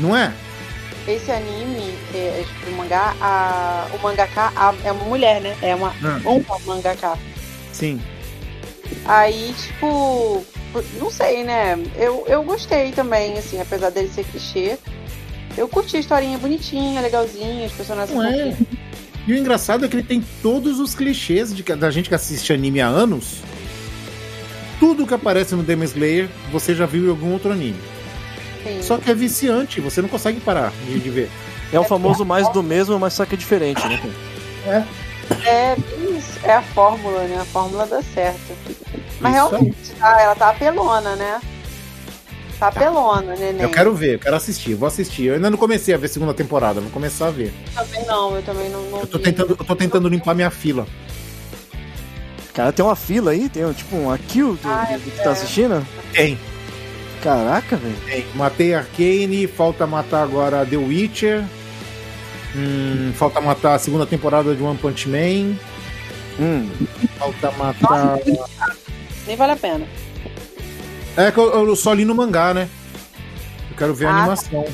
não é? Esse anime, é, é, o mangá, a, o mangaka a- é uma mulher, né? É uma, Ah. uma mangaka. Sim. Aí, tipo, não sei, né? Eu, eu gostei também, assim, apesar dele ser clichê. Eu curti a historinha bonitinha, legalzinha, os personagens Não é. E o engraçado é que ele tem todos os clichês de, da gente que assiste anime há anos. Tudo que aparece no Demon Slayer, você já viu em algum outro anime. Sim. Só que é viciante, você não consegue parar de, de ver. É o famoso mais do mesmo, mas só que é diferente, né? cara? É, isso, é a fórmula, né? A fórmula dá certo. Mas Isso realmente, tá, ela tá apelona, né? Tá apelona, neném. Eu quero ver, eu quero assistir, eu vou assistir. Eu ainda não comecei a ver a segunda temporada, vou começar a ver. Também não, eu também não, não Eu tô vi. tentando, eu tô tentando limpar minha fila. Cara, tem uma fila aí, tem tipo uma kill do, Ah, do- do que tá é. assistindo. Tem, Caraca, velho. tem. Matei Arcane, falta matar agora The Witcher. Hum, falta matar a segunda temporada de One Punch Man. Hum. Falta matar. Nem vale a pena. É que eu, eu só li no mangá, né? Eu quero ver a Ah, animação.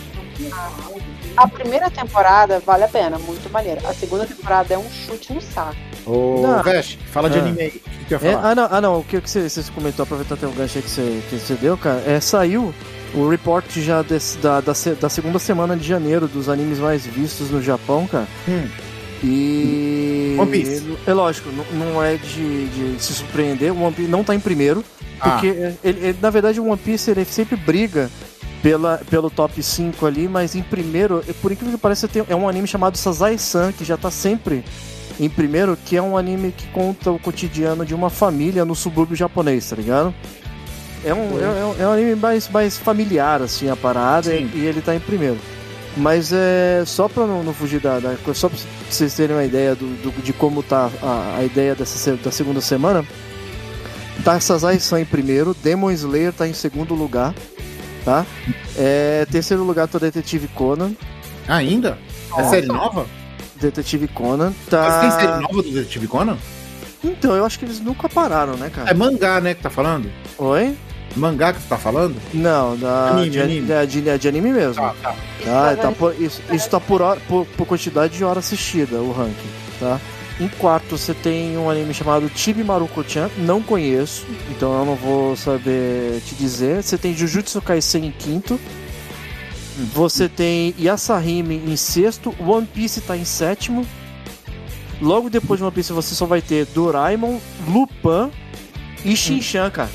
A primeira temporada vale a pena, muito maneira. A segunda temporada é um chute no saco. Ô, Não. Vesh, fala de Ah. anime aí. O que ia É, falar? ah, não, ah, não, o que, que você, você comentou, aproveitar até o gancho aí que você, que você deu, cara, é, saiu o report já desse- da, da, da segunda semana de janeiro dos animes mais vistos no Japão, cara. Hum. E. One Piece. É lógico, não, é de, de se surpreender, o One Piece não tá em primeiro, porque Ah. ele, ele- na verdade o One Piece ele sempre briga pela, pelo top 5 ali, mas em primeiro, por incrível que pareça, tem, é um anime chamado Sazai-san, que já tá sempre em primeiro, que é um anime que conta o cotidiano de uma família no subúrbio japonês, tá ligado? É um, é, é um- é um anime mais, mais familiar, assim, a parada, e, e ele tá em primeiro. Mas é só pra não, não fugir da, da só pra vocês terem uma ideia do, do- de como tá a, a ideia dessa, da segunda semana. Tá Sasai-san em primeiro, Demon Slayer tá em segundo lugar, tá? É, terceiro lugar tá Detetive Conan. Ainda? É série nova? Detetive Conan tá. Mas tem série nova do Detetive Conan? Então, eu acho que eles nunca pararam, né, É cara? mangá, né, que tá falando? Oi? Mangá que tu tá falando? Não, da, Anime, de, anime. De, de- de anime mesmo. Tá, tá. Tá, tá por- isso, isso tá por, hora- por, por quantidade de hora assistida, o ranking, tá? Em quarto, você tem um anime chamado Chibi Maruko-chan, não conheço, então eu não vou saber te dizer. Você tem Jujutsu Kaisen em quinto. Você tem Yasahime em sexto, One Piece tá em sétimo. Logo depois de One Piece você só vai ter Doraemon, Lupin e Shinchan, cara.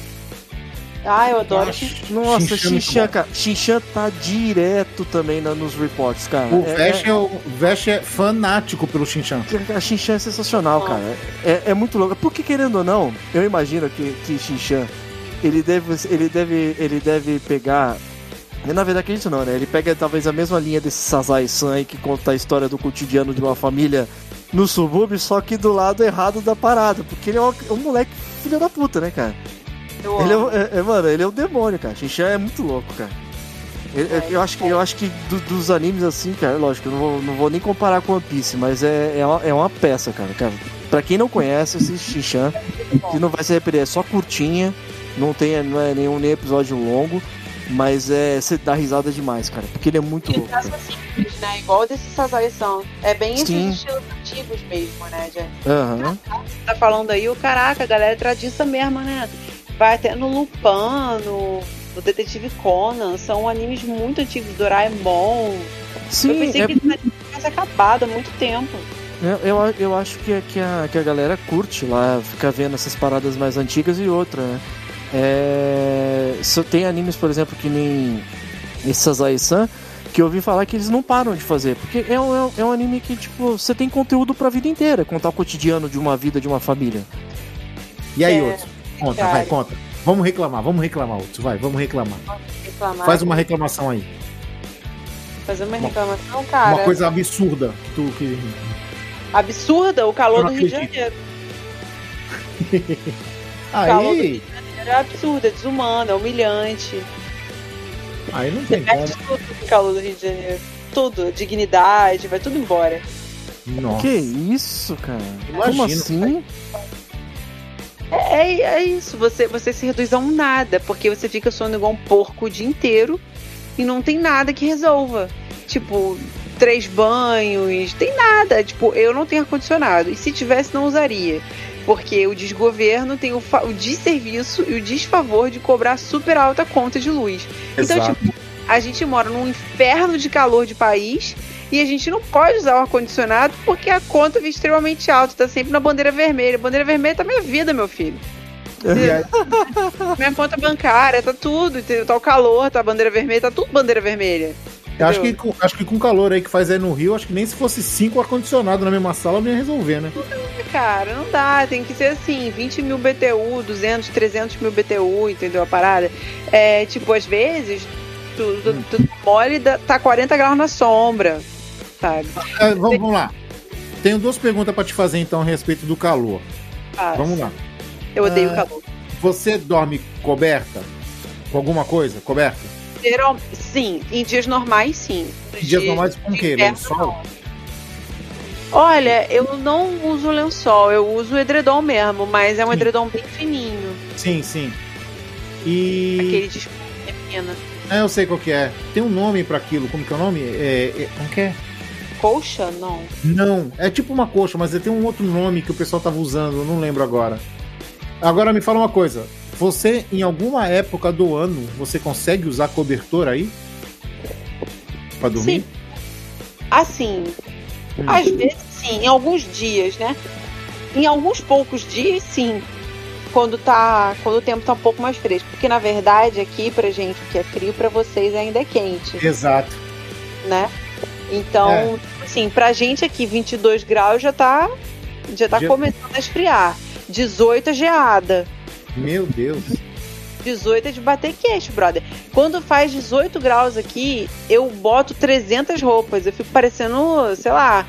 Ah, eu adoro. Nossa, Shinchan é cara. Shinchan tá direto também na- nos reports, cara. O É- Vesh é, o Vesh é fanático pelo Shinchan. A Shinchan é sensacional, cara. É, é muito louco. Porque, querendo ou não, eu imagino que, que Shinchan, ele deve, ele, deve, ele deve pegar... Na verdade, acredito não, né? Ele pega talvez a mesma linha desse Sazai-san aí, que conta a história do cotidiano de uma família no subúrbio, só que do lado errado da parada. Porque ele é um, é um moleque filho da puta, né, cara? Eu Ele é, amo. um- é- é, mano, ele é um demônio, cara. Shinchan é muito louco, cara. Ele- é- eu acho que, eu acho que do- dos animes assim, cara, lógico, eu não vou, não vou nem comparar com One Piece, mas é, é, uma, é uma peça, cara, cara. Pra quem não conhece, esse Shinchan, que não vai se arrepender, é só curtinha, não tem não é nenhum nem episódio longo, mas é você dá risada demais, cara, porque ele é muito Ele louco, cara. simples, né? Igual desse Sazai-san. É bem esses estilos antigos mesmo, né, gente? Aham. Você tá falando aí, o caraca, a galera é tradiça mesmo, né? Vai até no Lupin, no, Detetive Conan, são animes muito antigos, Doraemon. eu Sim, pensei é- que isso tivesse acabado há muito tempo. Eu, eu, eu acho que, que, a, que a galera curte lá, fica vendo essas paradas mais antigas e outra, né? É, só tem animes, por exemplo, que nem esse Sazai-san, que eu ouvi falar que eles não param de fazer, porque é um, é um- é um anime que, tipo, você tem conteúdo pra vida inteira, contar o cotidiano de uma vida, de uma família. E aí, É, outro? Conta, cara. vai, conta. Vamos reclamar, vamos reclamar, outro. Vai, vamos reclamar. Reclamar, Faz uma reclamação aí. fazer uma uma- reclamação, cara. Uma coisa absurda que tu que. absurda o calor do Rio de. Janeiro. *laughs* calor do Rio Aí, de Janeiro é absurdo, é desumano, é humilhante. aí não tem como. Perde tudo o calor do Rio de Janeiro. Tudo, dignidade, vai tudo embora. Nossa. Que isso, cara? Imagino, Como assim? É, é isso, você, você se reduz a um nada, porque você fica soando igual um porco o dia inteiro e não tem nada que resolva. Tipo, três banhos, tem nada. Tipo, eu não tenho ar-condicionado. E se tivesse, não usaria. Porque o desgoverno tem o, o desserviço e o desfavor de cobrar super alta conta de luz. Então, Exato. tipo, a gente mora num inferno de calor de país e a gente não pode usar o ar-condicionado porque a conta vem extremamente alta, tá sempre na bandeira vermelha. Bandeira vermelha tá minha vida, meu filho. Aí, Minha conta bancária, tá tudo? Tá o calor, tá a bandeira vermelha, tá tudo bandeira vermelha. eu acho, que, com- acho que com o calor aí que faz aí no Rio, acho que nem se fosse cinco ar-condicionado na mesma sala não ia resolver, né? Cara, não dá, tem que ser assim, 20 mil BTU, 200, 300 mil BTU, entendeu? A parada. É, tipo, às vezes, tu, tu, tu mole, dá- tá 40 graus na sombra, sabe? É, vamos, vamos lá. Tenho duas perguntas pra te fazer então a respeito do calor. Ah, Vamos lá. Eu odeio Ah, calor. Você dorme coberta? Com alguma coisa? Coberta? Geral, sim, em dias normais, sim. Nos Dias normais com o de quê? Lençol? Olha, eu não uso lençol, eu uso edredom mesmo, mas é um Sim. edredom bem fininho. Sim, sim. E. Aquele de. É, eu sei qual que é. Tem um nome pra aquilo. Como que é o nome? É, é, como que é? Colcha? Não. Não, é tipo uma coxa, mas tem um outro nome que o pessoal tava usando, eu não lembro agora. Agora me fala uma coisa. Você, em alguma época do ano, você consegue usar cobertor aí? Pra dormir? Sim. Assim, Hum. às vezes sim, em alguns dias, né? Em alguns poucos dias, sim. Quando tá, quando o tempo tá um pouco mais fresco, porque na verdade aqui pra gente que é frio, pra vocês ainda é quente, Exato. né? Então, É. assim, pra gente aqui 22 graus já tá Já tá Já- começando a esfriar. 18 é geada. Meu Deus. 18 é de bater queixo, brother. Quando faz 18 graus aqui, eu boto 300 roupas. Eu fico parecendo, sei lá,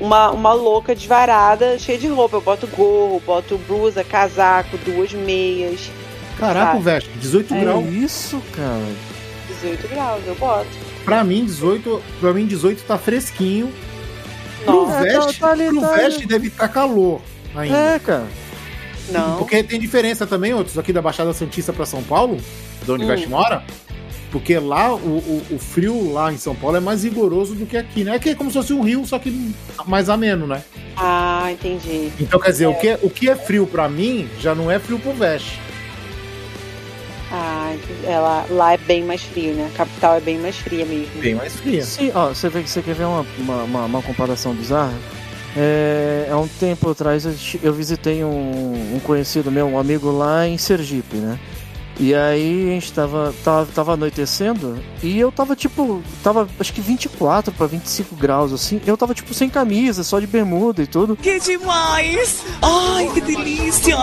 uma, uma louca desvarada, cheia de roupa. Eu boto gorro, boto blusa, casaco, duas meias. Caraca, Sabe? Veste, 18 É graus. isso, cara. 18 graus, eu boto. Pra mim, 18, pra mim, 18 tá fresquinho. Pro É, tá- Veste, tá ali, pro tá Veste deve estar calor ainda. É, cara. não. Porque tem diferença também, outros aqui da Baixada Santista pra São Paulo, de onde o Hum. Veste mora. Porque lá, o, o, o frio lá em São Paulo é mais rigoroso do que aqui, né? Aqui é como se fosse um rio, só que mais ameno, né? Ah, entendi. Então, quer dizer, o, que, o que é frio pra mim, já não é frio pro Veste. Ah. Ela, lá é bem mais frio, né? A capital é bem mais fria mesmo. Bem mais fria. Sim, ó, você, vê, você quer ver uma, uma, uma, uma comparação bizarra? É, há um tempo atrás eu, eu visitei um, um conhecido meu, um amigo lá em Sergipe, né? E aí a gente tava, tava, tava anoitecendo e eu tava tipo, tava acho que 24 para 25 graus assim. Eu tava tipo sem camisa, só de bermuda e tudo. Que demais! Ai, que delícia!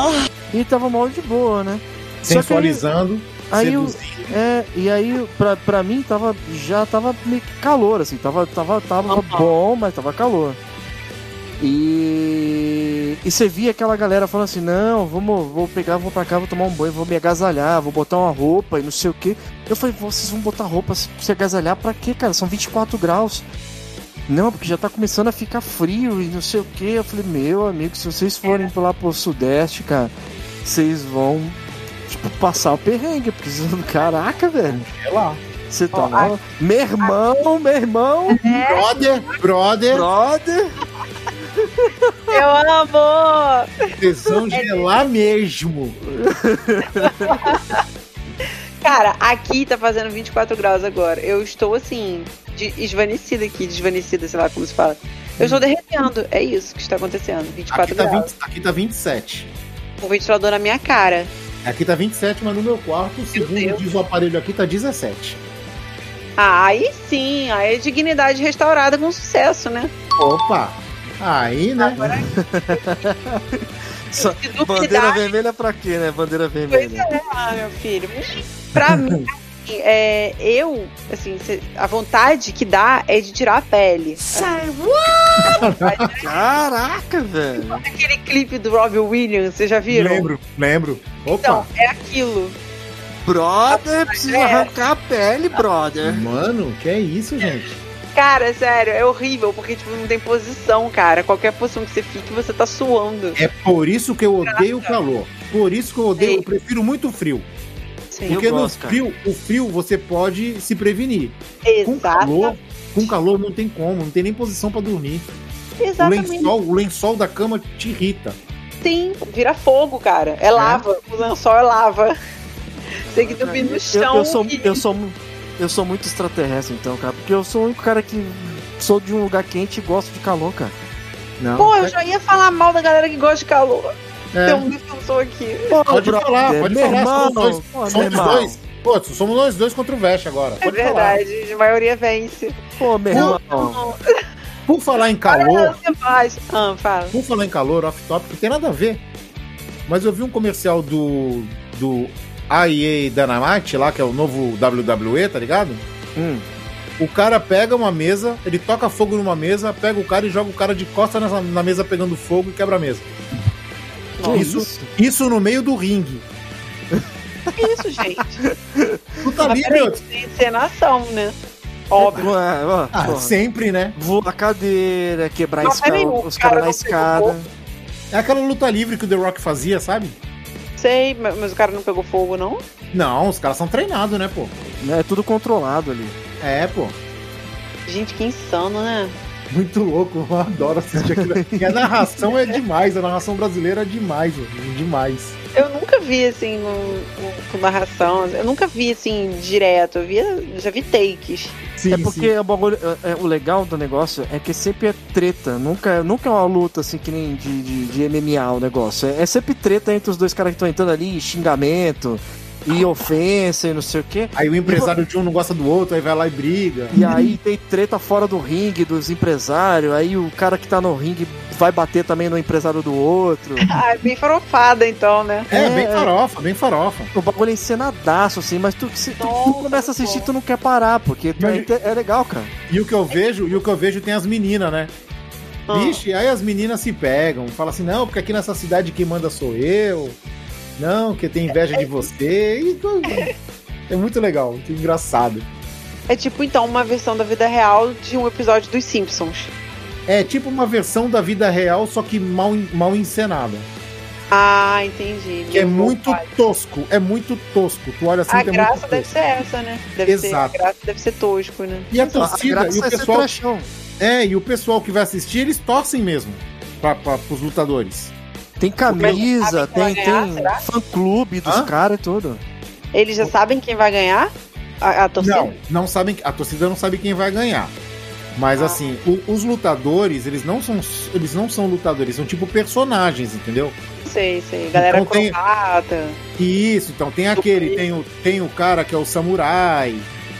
E tava mal de boa, né? Que Sensualizando, Aí eu, é, e aí pra, pra mim tava já tava meio que calor assim, tava tava tava bom, mas tava calor. E e você via aquela galera falando assim: "Não, vamos, vou pegar, vou pra cá, vou tomar um banho, vou me agasalhar, vou botar uma roupa e não sei o quê". Eu falei: "Vocês vão botar roupa se se agasalhar pra quê, cara? São 24 graus". Não, porque já tá começando a ficar frio e não sei o que. Eu falei, meu amigo, se vocês forem lá pro Sudeste, cara, vocês vão, tipo, passar o perrengue, vão- caraca, velho. É lá. Você tá Ó, mal. Meu irmão, meu irmão, Brother, brother, brother. Eu amo! tesão É gelar mesmo. Cara, aqui tá fazendo 24 graus agora. Eu estou assim, de, esvanecida aqui, desvanecida, sei lá como se fala. Eu estou derretendo, é isso que está acontecendo. 24 Aqui tá, graus. 20, aqui tá 27. Com o ventilador na minha cara. Aqui tá 27, mas no meu quarto, segundo diz o aparelho aqui, tá 17. Ah, aí sim, aí é dignidade restaurada com sucesso, né? Opa! Aí, né? Agora, *laughs* Só- se duvidar, Bandeira vermelha pra quê, né? Bandeira Pois vermelha. é, ah, meu filho. Pra mim, é, eu, assim, a vontade que dá é de tirar a pele. *laughs* Caraca, velho. Aquele clipe do Robbie Williams, vocês já viram? Lembro, lembro. Opa! Então, é aquilo. Brother, precisa É. arrancar a pele, brother. Mano, que é isso, gente? Cara, sério, é horrível, porque tipo, não tem posição, cara. Qualquer posição que você fique, você tá suando. É por isso que eu odeio o calor. Por isso que eu odeio, eu prefiro muito o frio. Sim. Porque Eu no gosto, cara. frio, o frio você pode se prevenir. Com Exato. calor, com calor não tem como, não tem nem posição pra dormir. O Exatamente. lençol, o lençol da cama te irrita. Sim, vira fogo, cara. É lava. O lençol é lava. Você tem que dormir no Eu, chão. eu sou, e- eu, sou, eu sou muito extraterrestre, então, cara. Porque eu sou o único cara que sou de um lugar quente e gosto de calor, cara. Não. Pô, eu já ia falar mal da galera que gosta de calor. É, Tem um defensor aqui. pode falar, pode meu falar. irmão, somos dois. pô, somos dois. Pô, somos nós dois contra o Veste agora. É Pode verdade, a maioria vence. Pô, meu irmão. falar. Por falar em calor. Ah, fala. por falar em calor, off-top, não tem nada a ver. Mas eu vi um comercial do, do IEA Dynamite lá, que é o novo WWE, tá ligado? Hum. O cara pega uma mesa, ele toca fogo numa mesa, pega o cara e joga o cara de costa na, na mesa pegando fogo e quebra a mesa. Isso, isso no meio do ringue. Que isso, gente? *laughs* Tu tá Mas livre, peraí, tem encenação, né? Óbvio. Ué, ué, Ah, porra. sempre, né? Voar a cadeira, quebrar a Não, escada, peraí, o os cara caras na não escada. É aquela luta livre que o The Rock fazia, sabe? Sei, mas mas o cara não pegou fogo, não? Não, os caras são treinados, né, pô? É tudo controlado ali. É, pô. Gente, que insano, né? Muito louco, eu adoro assistir aquilo. *laughs* E a narração é demais, a narração brasileira é demais, mano, demais. Eu nunca vi, assim, com narração. Eu nunca vi, assim, direto. Eu via, já vi takes. Sim, é porque o, bagulho, é- é- o legal do negócio é que sempre é treta. Nunca, nunca é uma luta assim que nem de, de, de MMA o negócio. É, é sempre treta entre os dois caras que estão entrando ali, xingamento. E ofensa e não sei o quê. Aí o empresário de um não gosta do outro, aí vai lá e briga. E aí tem treta fora do ringue dos empresários. Aí o cara que tá no ringue vai bater também no empresário do outro. *laughs* Ah, é bem farofada então, né? É, É, bem farofa, bem farofa. O bagulho é encenadaço, assim, mas tu, se tu, tu começa a assistir, tu não quer parar, porque tu- é, é legal, cara. E o que eu vejo, e o que eu vejo tem as meninas, né? Ah. Vixe, aí as meninas se pegam, falam assim, não, porque aqui nessa cidade quem manda sou eu. Não, que tem inveja de você. E. É muito legal, muito engraçado. É tipo então uma versão da vida real de um episódio dos Simpsons. É tipo uma versão da vida real, só que mal, mal encenada. Ah, entendi. Que é muito pai. tosco, é muito tosco. Tu olha assim A que é graça muito deve tosco. ser essa, né? Deve ser, a Exato. graça deve ser tosco, né? E a A torcida, graça e o é pessoal, é, e o pessoal que vai assistir, eles torcem mesmo pra, pros lutadores. Tem camisa, tem, ganhar, tem fã-clube dos caras e tudo. Eles já sabem quem vai ganhar? A, a torcida? Não, não sabem, a torcida não sabe quem vai ganhar. Mas Ah. assim, o- os lutadores, eles não são eles não são lutadores, são tipo personagens, entendeu? Sei, sei. Galera Então tem- cromata. Isso, então tem aquele, tem o, tem o cara que é o samurai,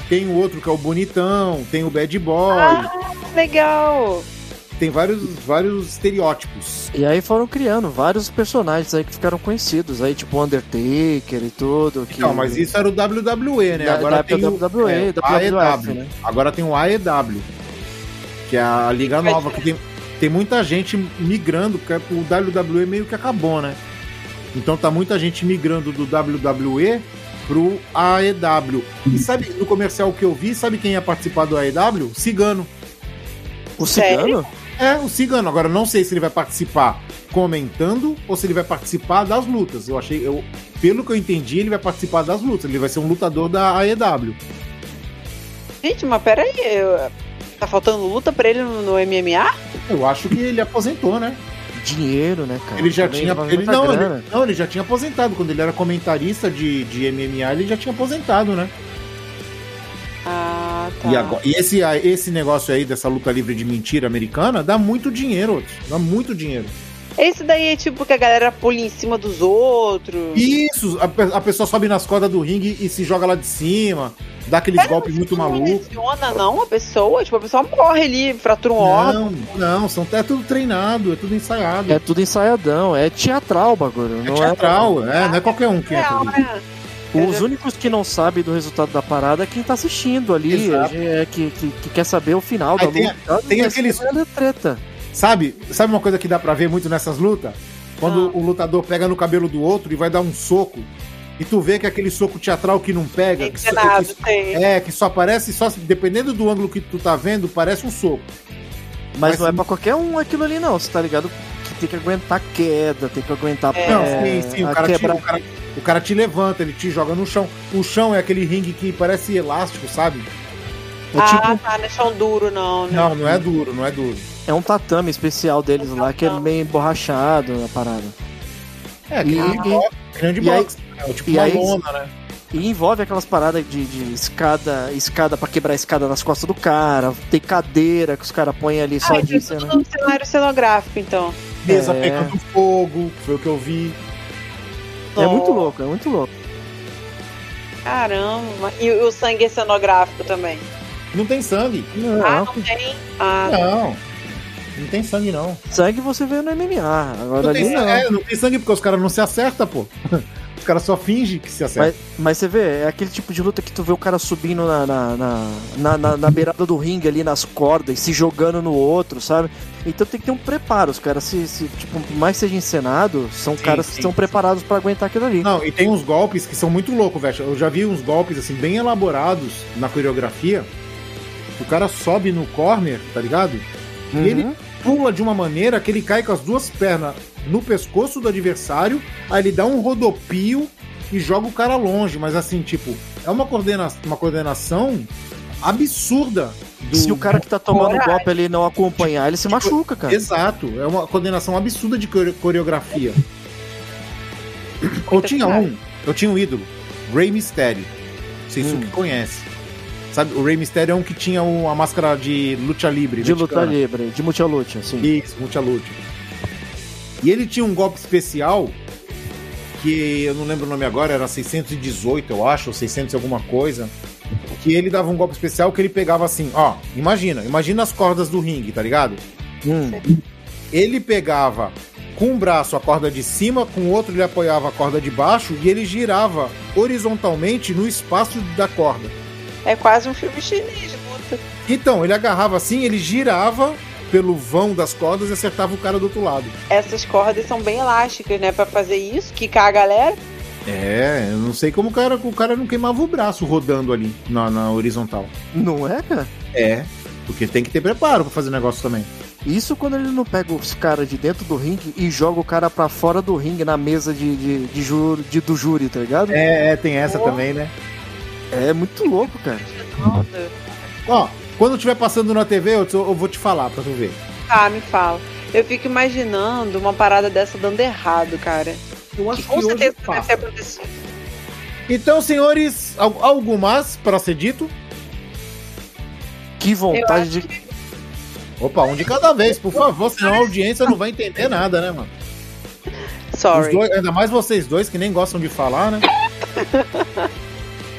tem o outro que é o bonitão, tem o bad boy, Ah, legal. Tem vários vários estereótipos. E aí foram criando vários personagens aí que ficaram conhecidos, aí tipo Undertaker e tudo. Que... Não, mas isso era o WWE, né? Da- Agora da tem o WWE, é, AEW. Né? Agora tem o AEW, que é a liga nova que tem tem muita gente migrando, porque o WWE meio que acabou, né? Então tá muita gente migrando do WWE pro AEW. E sabe no comercial que eu vi, sabe quem ia participar do AEW? Cigano. O Cigano? É, o Cigano. Agora não sei se ele vai participar comentando ou se ele vai participar das lutas. Eu achei, eu, pelo que eu entendi, ele vai participar das lutas. Ele vai ser um lutador da AEW. Gente, mas peraí. eu- Tá faltando luta pra ele no, no MMA? Eu acho que ele aposentou, né? Dinheiro, né, cara? Ele já Também tinha. Ele, não, ele, não, ele já tinha aposentado. Quando ele era comentarista de, de MMA, ele já tinha aposentado, né? Tá. E, agora, e esse, esse negócio aí dessa luta livre de mentira americana dá muito dinheiro. Dá muito dinheiro. Esse daí é tipo que a galera pula em cima dos outros. Isso, a, a pessoa sobe nas cordas do ringue e se joga lá de cima, dá aqueles golpes muito não malucos. lesiona, não, a pessoa. Tipo, a pessoa morre ali, fratura um órgão. Não, não, são, é tudo treinado, é tudo ensaiado. É tudo ensaiadão, é teatral o bagulho. É não teatral, é, não é qualquer um que entra Os únicos que não sabem do resultado da parada é quem tá assistindo ali, é, que, que, que quer saber o final Aí da tem- luta. tem aqueles- essa é a treta. Sabe, sabe uma coisa que dá pra ver muito nessas lutas? Quando Ah. o lutador pega no cabelo do outro e vai dar um soco, e tu vê que é aquele soco teatral que não pega, que, Encenado, que- tem. é, que só aparece, só dependendo do ângulo que tu tá vendo, parece um soco. Mas, Mas não é pra qualquer um aquilo ali, não. Você tá ligado? Que tem que aguentar queda, tem que aguentar É. Não, sim, sim, o cara, quebra- o, cara, o cara te levanta, ele te joga no chão. O chão é aquele ringue que parece elástico, sabe? É ah, tipo. tá, não é chão duro, não, né? Não, não é duro, não é duro. É um tatame especial deles lá, que é meio emborrachado a parada. É, E- grande e- box, grande e aí- box. É tipo e uma aí- lona, né? E envolve aquelas paradas de, de escada, escada para quebrar a escada nas costas do cara, tem cadeira que os caras põem ali só Ah, de isso é tudo no cenário cenográfico, então. Mesa É. pegando fogo, foi o que eu vi. É muito louco, é muito louco. Caramba. E o sangue é cenográfico também. Não tem sangue. Não, Ah, não tem? Ah, Não. Não tem sangue, não. sangue você vê no MMA, agora Não ali tem, não. sangue, é, não tem sangue porque os caras não se acertam, pô. *laughs* Caras só fingem que se Mas, acertam. mas você vê, é aquele tipo de luta que tu vê o cara subindo na, na, na, na, na- na beirada do ringue ali nas cordas e se jogando no outro, sabe? Então tem que ter um preparo. Os caras, se, se tipo, por mais seja encenado, são Sim, caras sim, que estão preparados pra aguentar aquilo ali. Não, e tem uns golpes que são muito loucos, velho. Eu já vi uns golpes, assim, bem elaborados na coreografia. O cara sobe no corner, tá ligado? Uhum. E ele pula de uma maneira que ele cai com as duas pernas no pescoço do adversário, aí ele dá um rodopio e joga o cara longe. Mas assim, tipo, é uma, coordena uma coordenação absurda. Do... Se o cara que tá tomando Coragem. golpe ali não acompanhar, ele se machuca, cara. Exato, é uma coordenação absurda de core- coreografia. eu tinha um, eu tinha um ídolo, Rey Mysterio. Não sei se Hum. o que conhece. Sabe, o Rey Mysterio é um que tinha um- a máscara de luta livre. De mexicana. luta livre, de multiluta, assim. Isso, multi luta. E ele tinha um golpe especial que eu não lembro o nome agora, era 618, eu acho, ou 600 e alguma coisa. Que ele dava um golpe especial que ele pegava assim, ó, imagina, imagina as cordas do ringue, tá ligado? Hum. Ele pegava com um braço a corda de cima, com o outro ele apoiava a corda de baixo e ele girava horizontalmente no espaço da corda. É quase um filme chinês, puta. Então, ele agarrava assim, ele girava pelo vão das cordas e acertava o cara do outro lado. Essas cordas são bem elásticas, né? Pra fazer isso, quicar a galera. É, eu não sei como o cara, o cara não queimava o braço rodando ali na, na horizontal. Não é, cara? É, porque tem que ter preparo pra fazer negócio também. Isso quando ele não pega os caras de dentro do ringue e joga o cara pra fora do ringue na mesa de, de, de júri, de- do júri, tá ligado? É, é, tem essa também, né? É muito louco, cara. Ó, quando estiver passando na TV, eu, eu vou te falar pra tu ver. Tá, me fala. Eu fico imaginando uma parada dessa dando errado, cara. Eu Que com certeza deve ter acontecido. Então, senhores, al- algo mais para ser dito? Que vontade de. Opa, um de cada vez, por favor, senão a audiência não vai entender nada, né, mano? Sorry. dois, ainda mais vocês dois que nem gostam de falar, né? *laughs*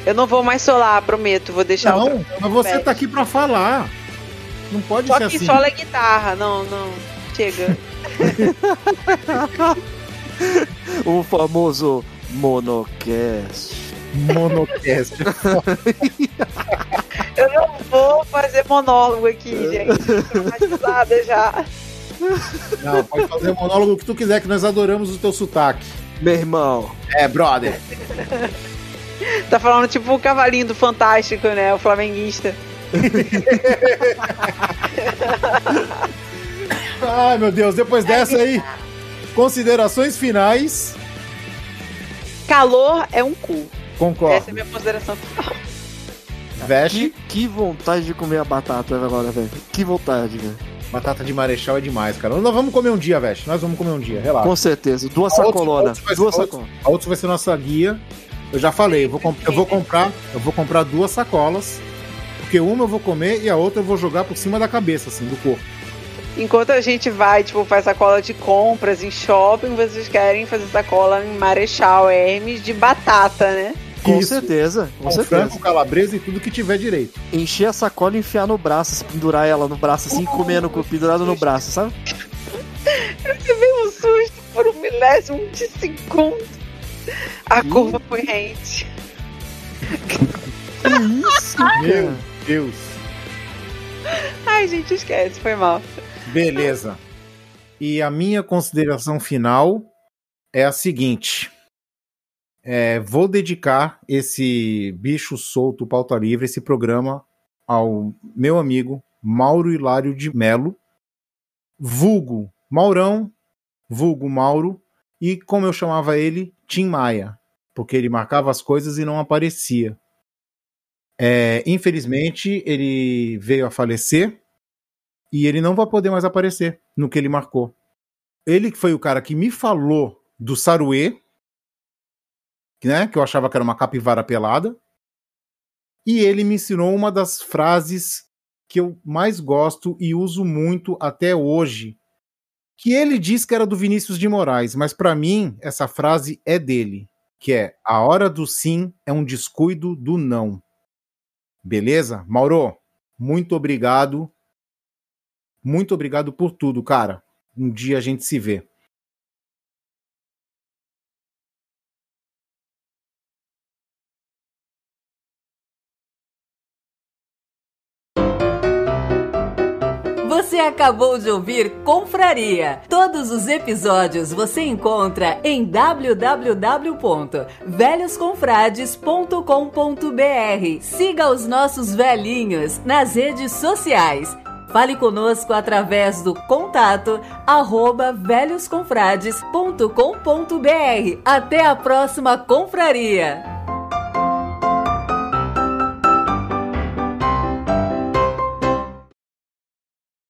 Eu não vou mais solar, prometo. Vou deixar Não, mas você tá aqui pra falar. Não pode Só ser que assim. sola é guitarra. Não, não. Chega. *laughs* O famoso Monocast. Monocast. Eu não vou fazer monólogo aqui, gente. Tô traumatizada já. Não, pode fazer o monólogo que tu quiser, que nós adoramos o teu sotaque. Meu irmão. É, brother. Tá falando tipo o cavalinho do Fantástico, né? O flamenguista. *laughs* Ai, meu Deus, depois dessa aí, considerações finais. Calor é um cu. Concordo. Essa é a minha consideração final. Veste. Que, que vontade de comer a batata agora, velho. Que vontade, velho. Batata de marechal é demais, cara. Nós vamos comer um dia, Veste. Nós vamos comer um dia, relaxa. Com certeza. Duas sacolonas. Duas sacolas. A outra vai ser nossa guia. Eu já falei, eu vou, comp- eu vou comprar, eu vou comprar duas sacolas, porque uma eu vou comer e a outra eu vou jogar por cima da cabeça, assim, do corpo. Enquanto a gente vai, tipo, faz sacola de compras em shopping, vocês querem fazer sacola em Marechal Hermes de batata, né? Com Isso. certeza. Com Com certeza. frango, calabresa e tudo que tiver direito. Encher a sacola e enfiar no braço, se pendurar ela no braço assim, comendo com pendurado no braço, sabe? *laughs* Você veio um susto por um milésimo de segundo. A curva foi rente. Que isso, *laughs* Meu? Deus. Ai, gente, esquece, foi mal. Beleza. E a minha consideração final é a seguinte. É, vou dedicar esse bicho solto pauta livre, esse programa, ao meu amigo Mauro Hilário de Melo, vulgo Maurão, vulgo Mauro, e como eu chamava ele, Tim Maia, porque ele marcava as coisas e não aparecia. É, infelizmente, ele veio a falecer e ele não vai poder mais aparecer no que ele marcou. Ele foi o cara que me falou do Saruê, né, que eu achava que era uma capivara pelada, e ele me ensinou uma das frases que eu mais gosto e uso muito até hoje, que ele diz que era do Vinícius de Moraes, mas para mim essa frase é dele, que é a hora do sim é um descuido do não. Beleza? Mauro, muito obrigado. Muito obrigado por tudo, cara. Um dia a gente se vê. Você acabou de ouvir Confraria. Todos os episódios você encontra em www.velhosconfrades.com.br. Siga os nossos velhinhos nas redes sociais. Fale conosco através do contato arroba velhosconfrades.com.br. Até a próxima confraria!